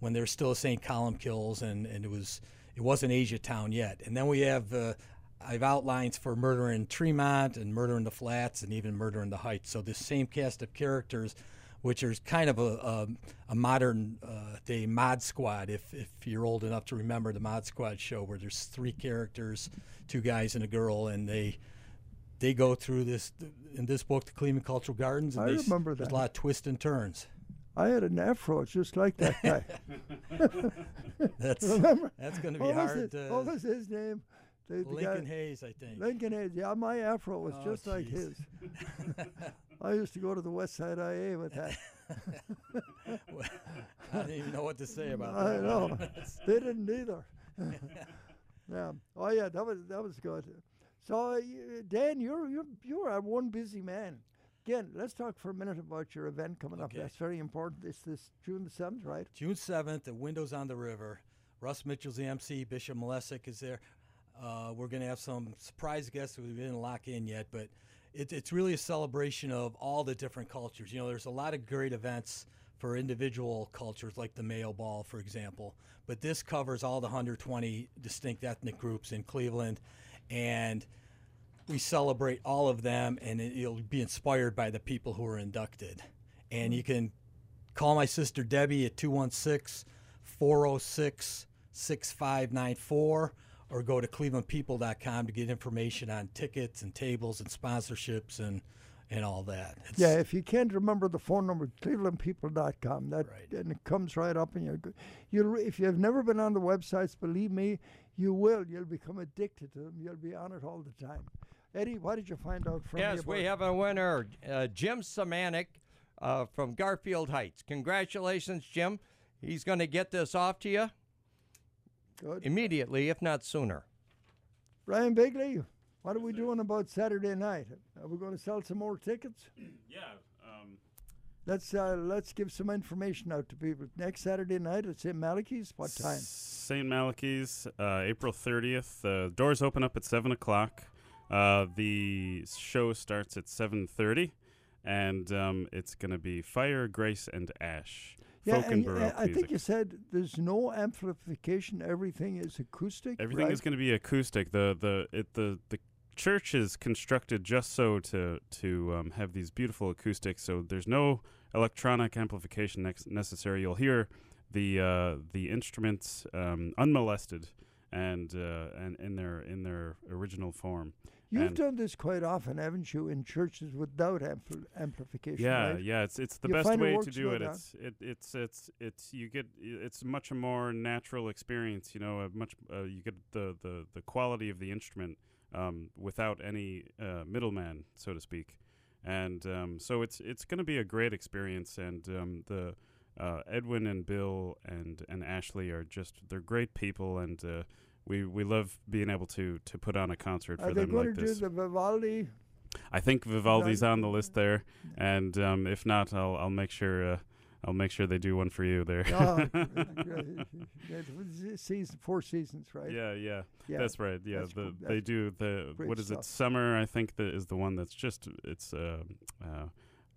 when there was still St. Columbkille's and, and it was it wasn't Asia Town yet. And then we have uh, I've outlines for Murder in Tremont and Murder in the Flats and even Murder in the Heights. So this same cast of characters, which is kind of a, a, a modern uh, day Mod Squad, if, if you're old enough to remember the Mod Squad show, where there's three characters, two guys and a girl, and they they go through this in this book, the Cleveland Cultural Gardens. And I they remember There's a lot of twists and turns. I had an afro just like that guy. That's- Remember? that's gonna be What hard to- What was his name? The, the Lincoln guy- Hayes, I think. Lincoln Hayes. Yeah, my afro was Oh, just like his. I used to go to the West Side IA with that. well, I didn't even know what to say about I that. know. they didn't either. Yeah. Oh yeah, that was that was good. So uh, Dan, you're you're you're a one busy man. Again, let's talk for a minute about your event coming up. That's very important. It's this June the seventh, right? June 7th at Windows on the River. Russ Mitchell's the MC. Bishop Malesic is there. Uh, we're going to have some surprise guests that we didn't lock in yet, but it, it's really a celebration of all the different cultures. You know, there's a lot of great events for individual cultures, like the Mayo Ball, for example. But this covers all the 120 distinct ethnic groups in Cleveland. And we celebrate all of them, and it, it'll be inspired by the people who are inducted. And you can call my sister Debbie at 216 406 6594 or go to clevelandpeople.com to get information on tickets and tables and sponsorships and, and all that. It's, Yeah, if you can't remember the phone number, clevelandpeople.com. That right. and it comes right up, and you're you'll if you've never been on the websites, believe me, you will. You'll become addicted to them. You'll be on it all the time. Eddie, what did you find out from Yes, we have a winner, uh, Jim Samanik uh, from Garfield Heights. Congratulations, Jim. He's going to get this off to you Good. immediately, if not sooner. Brian Bigley, what are we doing about Saturday night? Are we going to sell some more tickets? Yeah. Um, Let's uh, let's give some information out to people. Next Saturday night at St. Malachy's, what time? St. Malachy's, uh, April 30th. The doors open up at 7 o'clock. Uh, the show starts at 7.30, and um, it's going to be Fire, Grace, and Ash. folk and, and, Baroque I think you said there's no amplification. Everything is acoustic. Everything right? is going to be acoustic. The the it the the church is constructed just so to to um, have these beautiful acoustics. So there's no electronic amplification nex- necessary. You'll hear the uh, the instruments um, unmolested and uh, and in their in their original form. You've And- done this quite often, haven't you, in churches without ampl- amplification? Yeah, right? yeah, it's it's the You best way to do it. It's it, it's it's it's you get it's much a more natural experience. You know, a much uh, you get the, the the quality of the instrument um, without any uh, middleman, so to speak. And um, so it's it's going to be a great experience. And um, the uh, Edwin and Bill and and Ashley are just they're great people, and uh, we we love being able to to put on a concert Are for they them like this. do the Vivaldi? I think Vivaldi's on the list there, and um, if not, I'll I'll make sure uh, I'll make sure they do one for you there. Oh, season, four seasons, right? Yeah, yeah, Yeah, that's right. Yeah, that's the, cool. they do the what is stuff. it? Summer, I think that is the one that's just it's uh, uh,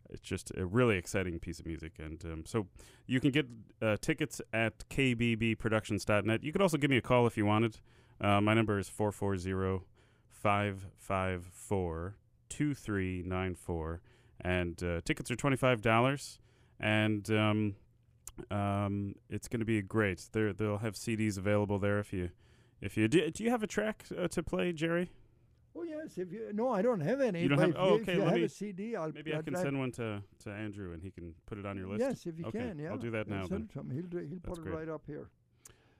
it's just a really exciting piece of music, and um, so you can get uh, tickets at kbbproductions.net. You could also give me a call if you wanted. Uh, my number is 440 554 2394, and uh, tickets are twenty five dollars, and um, um, it's going to be great. They they'll have CDs available there if you if you do. Do you have a track uh, to play, Jerry? Oh yes, if you no, I don't have any. You don't have. if Oh, you, okay. Let have me a CD, I'll maybe I I'd can send one to to Andrew and he can put it on your list. Yes, if you okay, can, yeah. I'll do that now. Send it to him. He'll do, he'll That's put great. it right up here.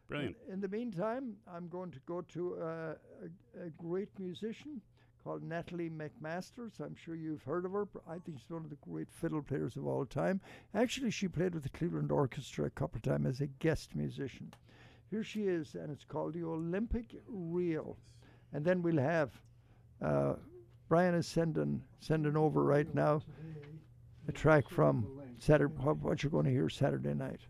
Brilliant. In, in the meantime, I'm going to go to uh, a, a great musician called Natalie MacMasters. I'm sure you've heard of her. I think she's one of the great fiddle players of all time. Actually, she played with the Cleveland Orchestra a couple of times as a guest musician. Here she is, and it's called the Olympic Reel. And then we'll have uh, Brian is sending sending over right now a track from Saturday. What, what you're going to hear Saturday night,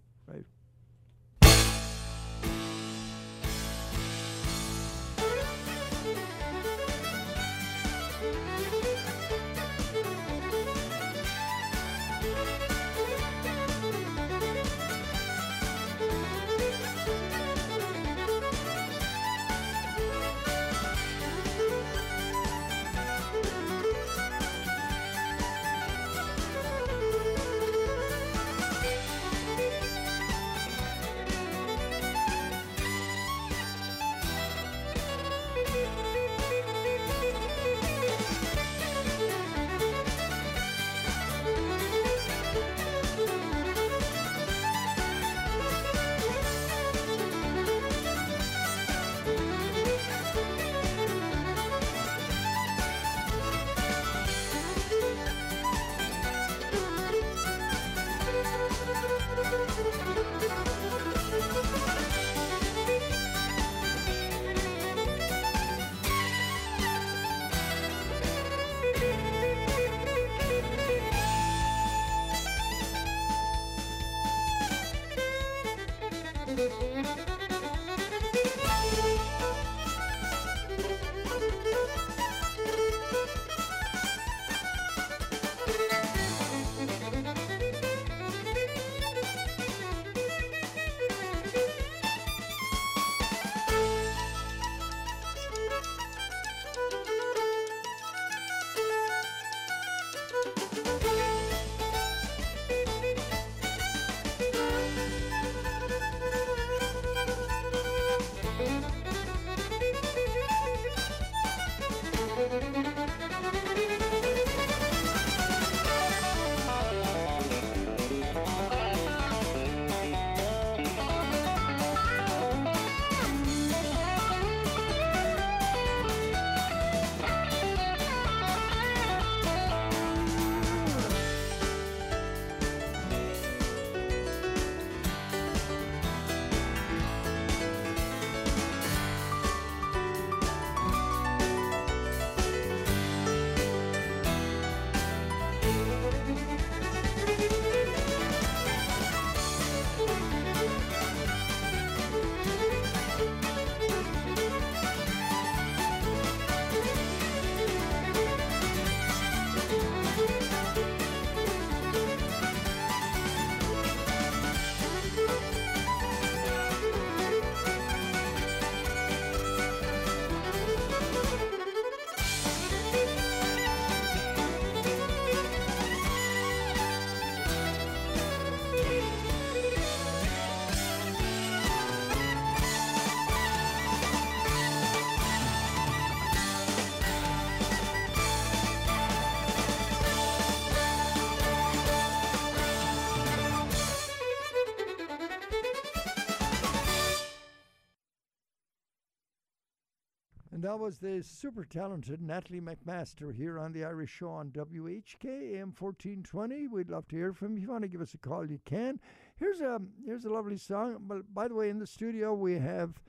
that was the super talented Natalie MacMaster here on the Irish Show on WHK AM 1420. We'd love to hear from you. If you want to give us a call, you can. Here's a here's a lovely song. But by the way, in the studio we have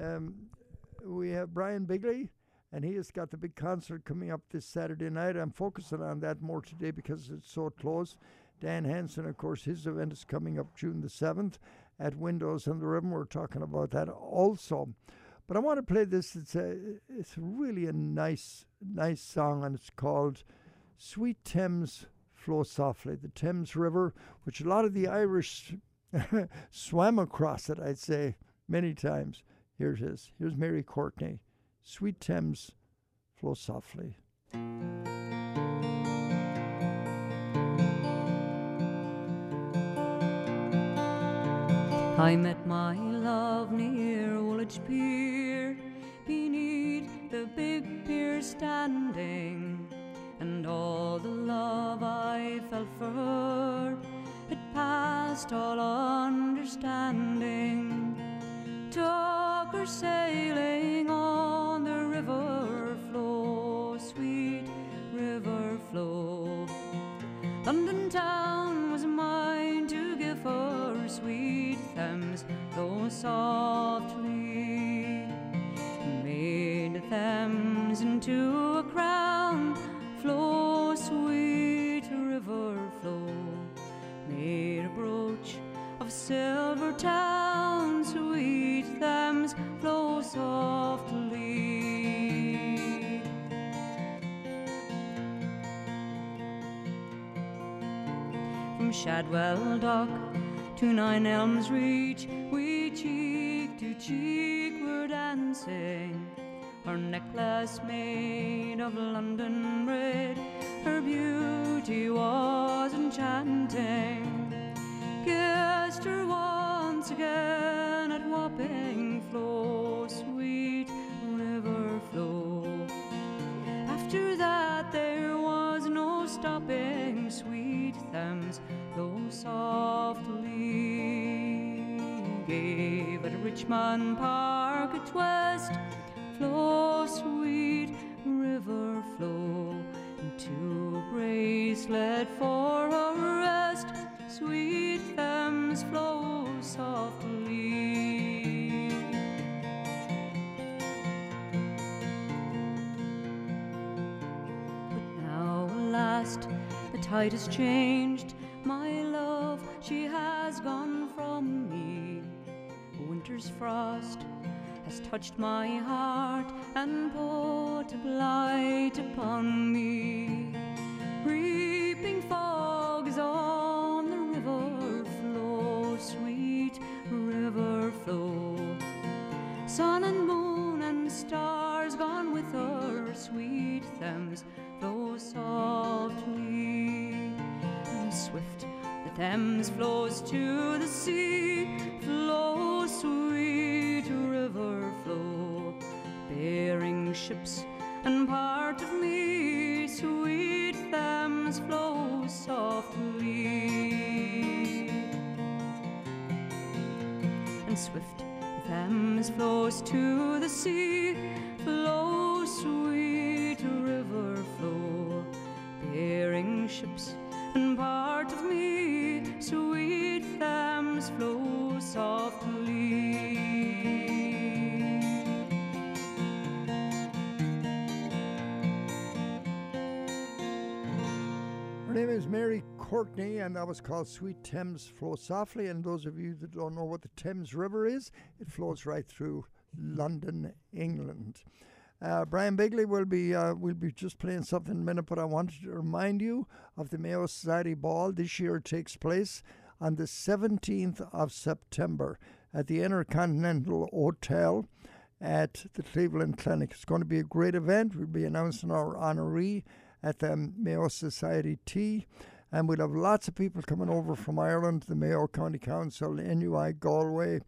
um, we have Brian Bigley, and he has got the big concert coming up this Saturday night. I'm focusing on that more today because it's so close. Dan Hanson, of course, his event is coming up June the 7th at Windows on the River. We're talking about that also. But I want to play this. It's a, it's really a nice, nice song, and it's called "Sweet Thames Flow Softly." The Thames River, which a lot of the Irish swam across it, I'd say many times. Here it is. Here's Mary Courtney. "Sweet Thames Flow Softly." I met my love near Pier, beneath the big pier standing, and all the love I felt for her passed all understanding. Took her sailing on the river flow, sweet river flow. London town was mine to give her sweet Thames though softly. Thames into a crown, flow sweet river flow. Made a brooch of silver town, sweet Thames flow softly. From Shadwell Dock to Nine Elms Reach, we cheek to cheek were dancing. Her necklace made of London red, her beauty was enchanting. Kissed her once again at Wapping Flow, sweet river flow. After that, there was no stopping, sweet Thames, though softly. Gave at Richmond Park flow sweet river flow. Into a bracelet for her rest, sweet Thames, flow softly. But now, alas, the tide has changed. My love, she has gone from me. winter's frost has touched my heart and put a blight upon me. Reaping fogs on the river flow, sweet river flow. Sun and moon and stars gone with her, sweet Thames flow softly and swift. The Thames flows to the sea, flow sweet river flow, bearing ships and part of me, sweet Thames flow softly and swift. The Thames flows to the sea, flow sweet river flow, bearing ships and part of me, sweet Thames flow softly. Name is Mary Courtney, and that was called Sweet Thames Flow Softly. And those of you that don't know what the Thames River is, it flows right through London, England. Uh, Brian Bigley will be uh, will be just playing something in a minute, but I wanted to remind you of the Mayo Society Ball. This year takes place on the 17th of September at the Intercontinental Hotel at the Cleveland Clinic. It's going to be a great event. We'll be announcing our honoree at the Mayo Society Tea. And we'll have lots of people coming over from Ireland, the Mayo County Council, NUI Galway,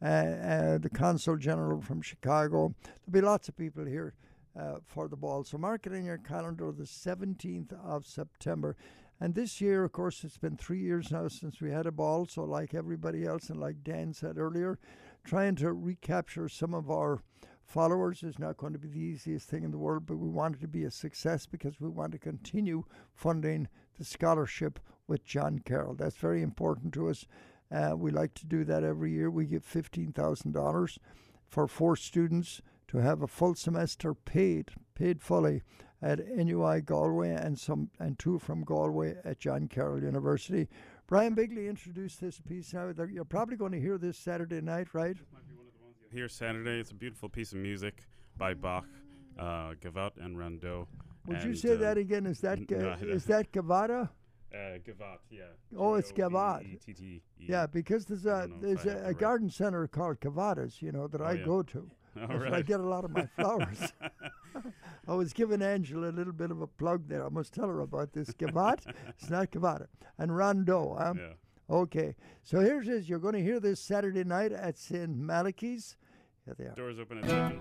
uh, uh, the Consul General from Chicago. There'll be lots of people here uh, for the ball. So mark it in your calendar the 17th of September. And this year, of course, it's been three years now since we had a ball. So, like everybody else, and like Dan said earlier, trying to recapture some of our followers is not going to be the easiest thing in the world, but we want it to be a success because we want to continue funding the scholarship with John Carroll. That's very important to us. Uh, we like to do that every year. We give $15,000 for four students to have a full semester paid, paid fully at NUI Galway and some and two from Galway at John Carroll University. Brian Bigley introduced this piece now. You're probably going to hear this Saturday night, right? Here Saturday, it's a beautiful piece of music by Bach, uh, Gavotte and Rondeau. Would you say uh, that again? Is that no, is that Gavada? Uh, Gavotte, yeah. Oh, it's Gavad. G-O-V-E-T-T-E. Yeah, because there's a don't know if there's a, a garden center called Cavadas, you know, that Oh, I yeah. go to. Oh, That's where I get a lot of my flowers. I was giving Angela a little bit of a plug there. I must tell her about this Gavotte. it's not Gavada. And Rondeau. Huh? Yeah. Okay. So here's this. You're going to hear this Saturday night at St. Malachy's. Here they are. Doors open at 7.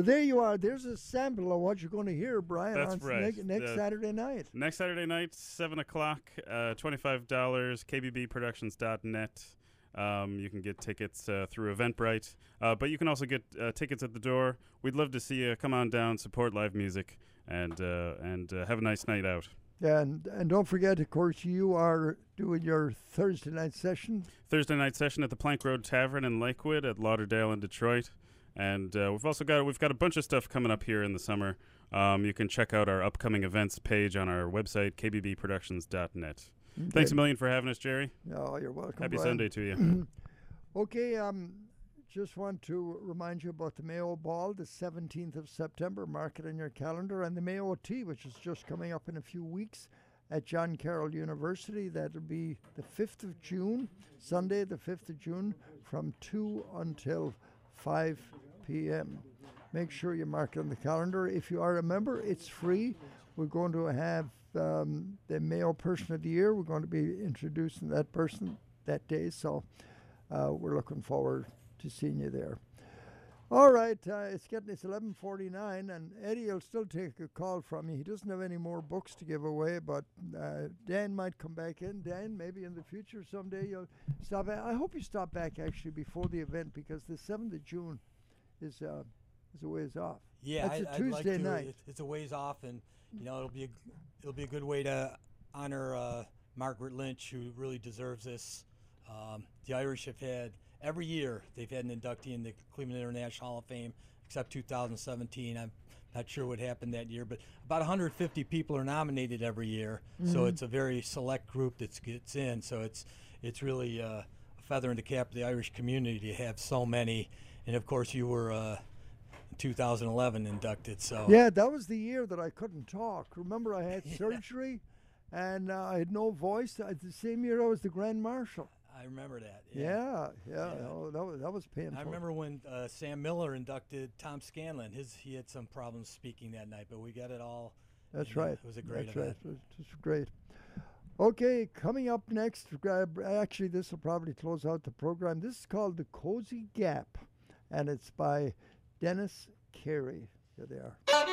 So there you are. There's a sample of what you're going to hear, Brian, That's on right. next, next Uh, Saturday night. Next Saturday night, 7 o'clock, uh, $25, kbbproductions.net. Um, you can get tickets uh, through Eventbrite, uh, but you can also get uh, tickets at the door. We'd love to see you. Come on down, support live music, and uh, and uh, have a nice night out. And and don't forget, of course, you are doing your Thursday night session. Thursday night session at the Plank Road Tavern in Lakewood at Lauderdale in Detroit, and uh, we've also got we've got a bunch of stuff coming up here in the summer. Um, you can check out our upcoming events page on our website kbbproductions.net. Thanks a million for having us, Jerry. Oh, you're welcome. Happy Brian. Sunday to you. okay, um, just want to remind you about the Mayo Ball, the 17th of September. Mark it in your calendar, and the Mayo Tea, which is just coming up in a few weeks at John Carroll University. That'll be the 5th of June, Sunday, the 5th of June, from 2 until 5 p.m. Make sure you mark it on the calendar. If you are a member, it's free. We're going to have um, the male Person of the Year. We're going to be introducing that person that day. So uh, we're looking forward to seeing you there. All right, uh, it's getting it's eleven forty nine, and Eddie will still take a call from you. He doesn't have any more books to give away, but uh, Dan might come back in. Dan, maybe in the future someday you'll stop. I hope you stop back actually before the event because the seventh of June is uh, is a ways off. Yeah, that's I, a Tuesday I'd like to. night. It, it's a ways off, and you know it'll be a, it'll be a good way to honor uh, Margaret Lynch, who really deserves this. Um, the Irish have had every year they've had an inductee in the Cleveland International Hall of Fame, except 2017. I'm not sure what happened that year, but about 150 people are nominated every year. So Mhm. it's a very select group that gets in. So it's it's really uh, a feather in the cap of the Irish community to have so many. And of course, you were. Uh, 2011 inducted. So Yeah, that was the year that I couldn't talk. Remember, I had surgery, and uh, I had no voice. Uh, the same year I was the Grand Marshal. I remember that. Yeah, yeah, oh, that was that was painful. I remember when uh, Sam Miller inducted Tom Scanlon. His he had some problems speaking that night, but we got it all. That's right. It was a great That's event. right. It was great. Okay, coming up next, uh, actually, this will probably close out the program. This is called The Cozy Gap, and it's by Dennis Carey. Here they are.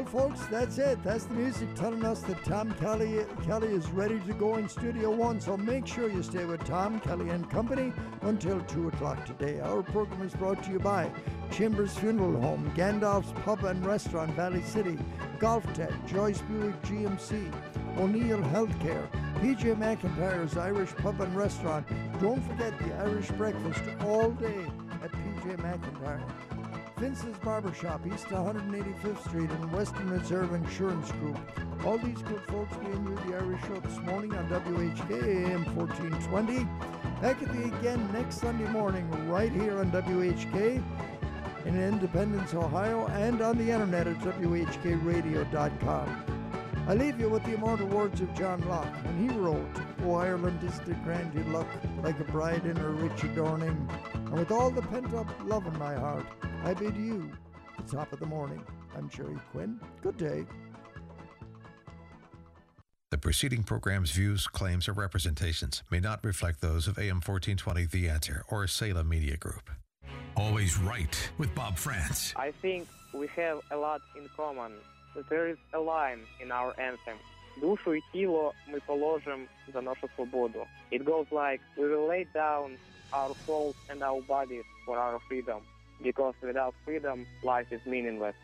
Well, folks, that's it. That's the music telling us that Tom Kelly Kelly is ready to go in Studio One. So make sure you stay with Tom Kelly and Company until two o'clock today. Our program is brought to you by Chambers Funeral Home, Gandalf's Pub and Restaurant, Valley City, GolfTec, Joyce Buick GMC, O'Neill Healthcare, PJ McIntyre's Irish Pub and Restaurant. Don't forget the Irish breakfast all day. Vince's Barbershop, East 185th Street, and Western Reserve Insurance Group. All these good folks being you the Irish Show this morning on WHK AM 1420. Back at the again next Sunday morning, right here on WHK in Independence, Ohio, and on the internet at WHKradio.com. I leave you with the immortal words of John Locke when he wrote, O Ireland is the grand you look, like a bride in her rich adorning. And with all the pent up love in my heart, I bid you the top of the morning. I'm Jerry Quinn. Good day. The preceding program's views, claims, or representations may not reflect those of AM 1420 The Answer or Salem Media Group. Always Right with Bob Frantz. I think we have a lot in common. There is a line in our anthem. Душу и тело мы положим за нашу свободу. It goes like, we will lay down our souls and our bodies for our freedom. Because without freedom, life is meaningless.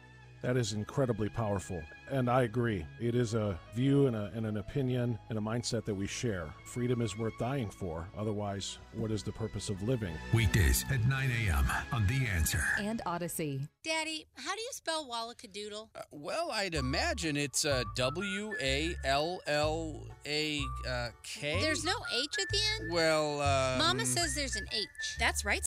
That is incredibly powerful. And I agree. It is a view and, a, and an opinion and a mindset that we share. Freedom is worth dying for. Otherwise, what is the purpose of living? Weekdays at 9 a.m. on The Answer. And Odyssey. Daddy, how do you spell Wallacadoodle? Uh, well, I'd imagine it's uh, W A L L A uh, There's no H at the end? Well, um, Mama says there's an H. That's right,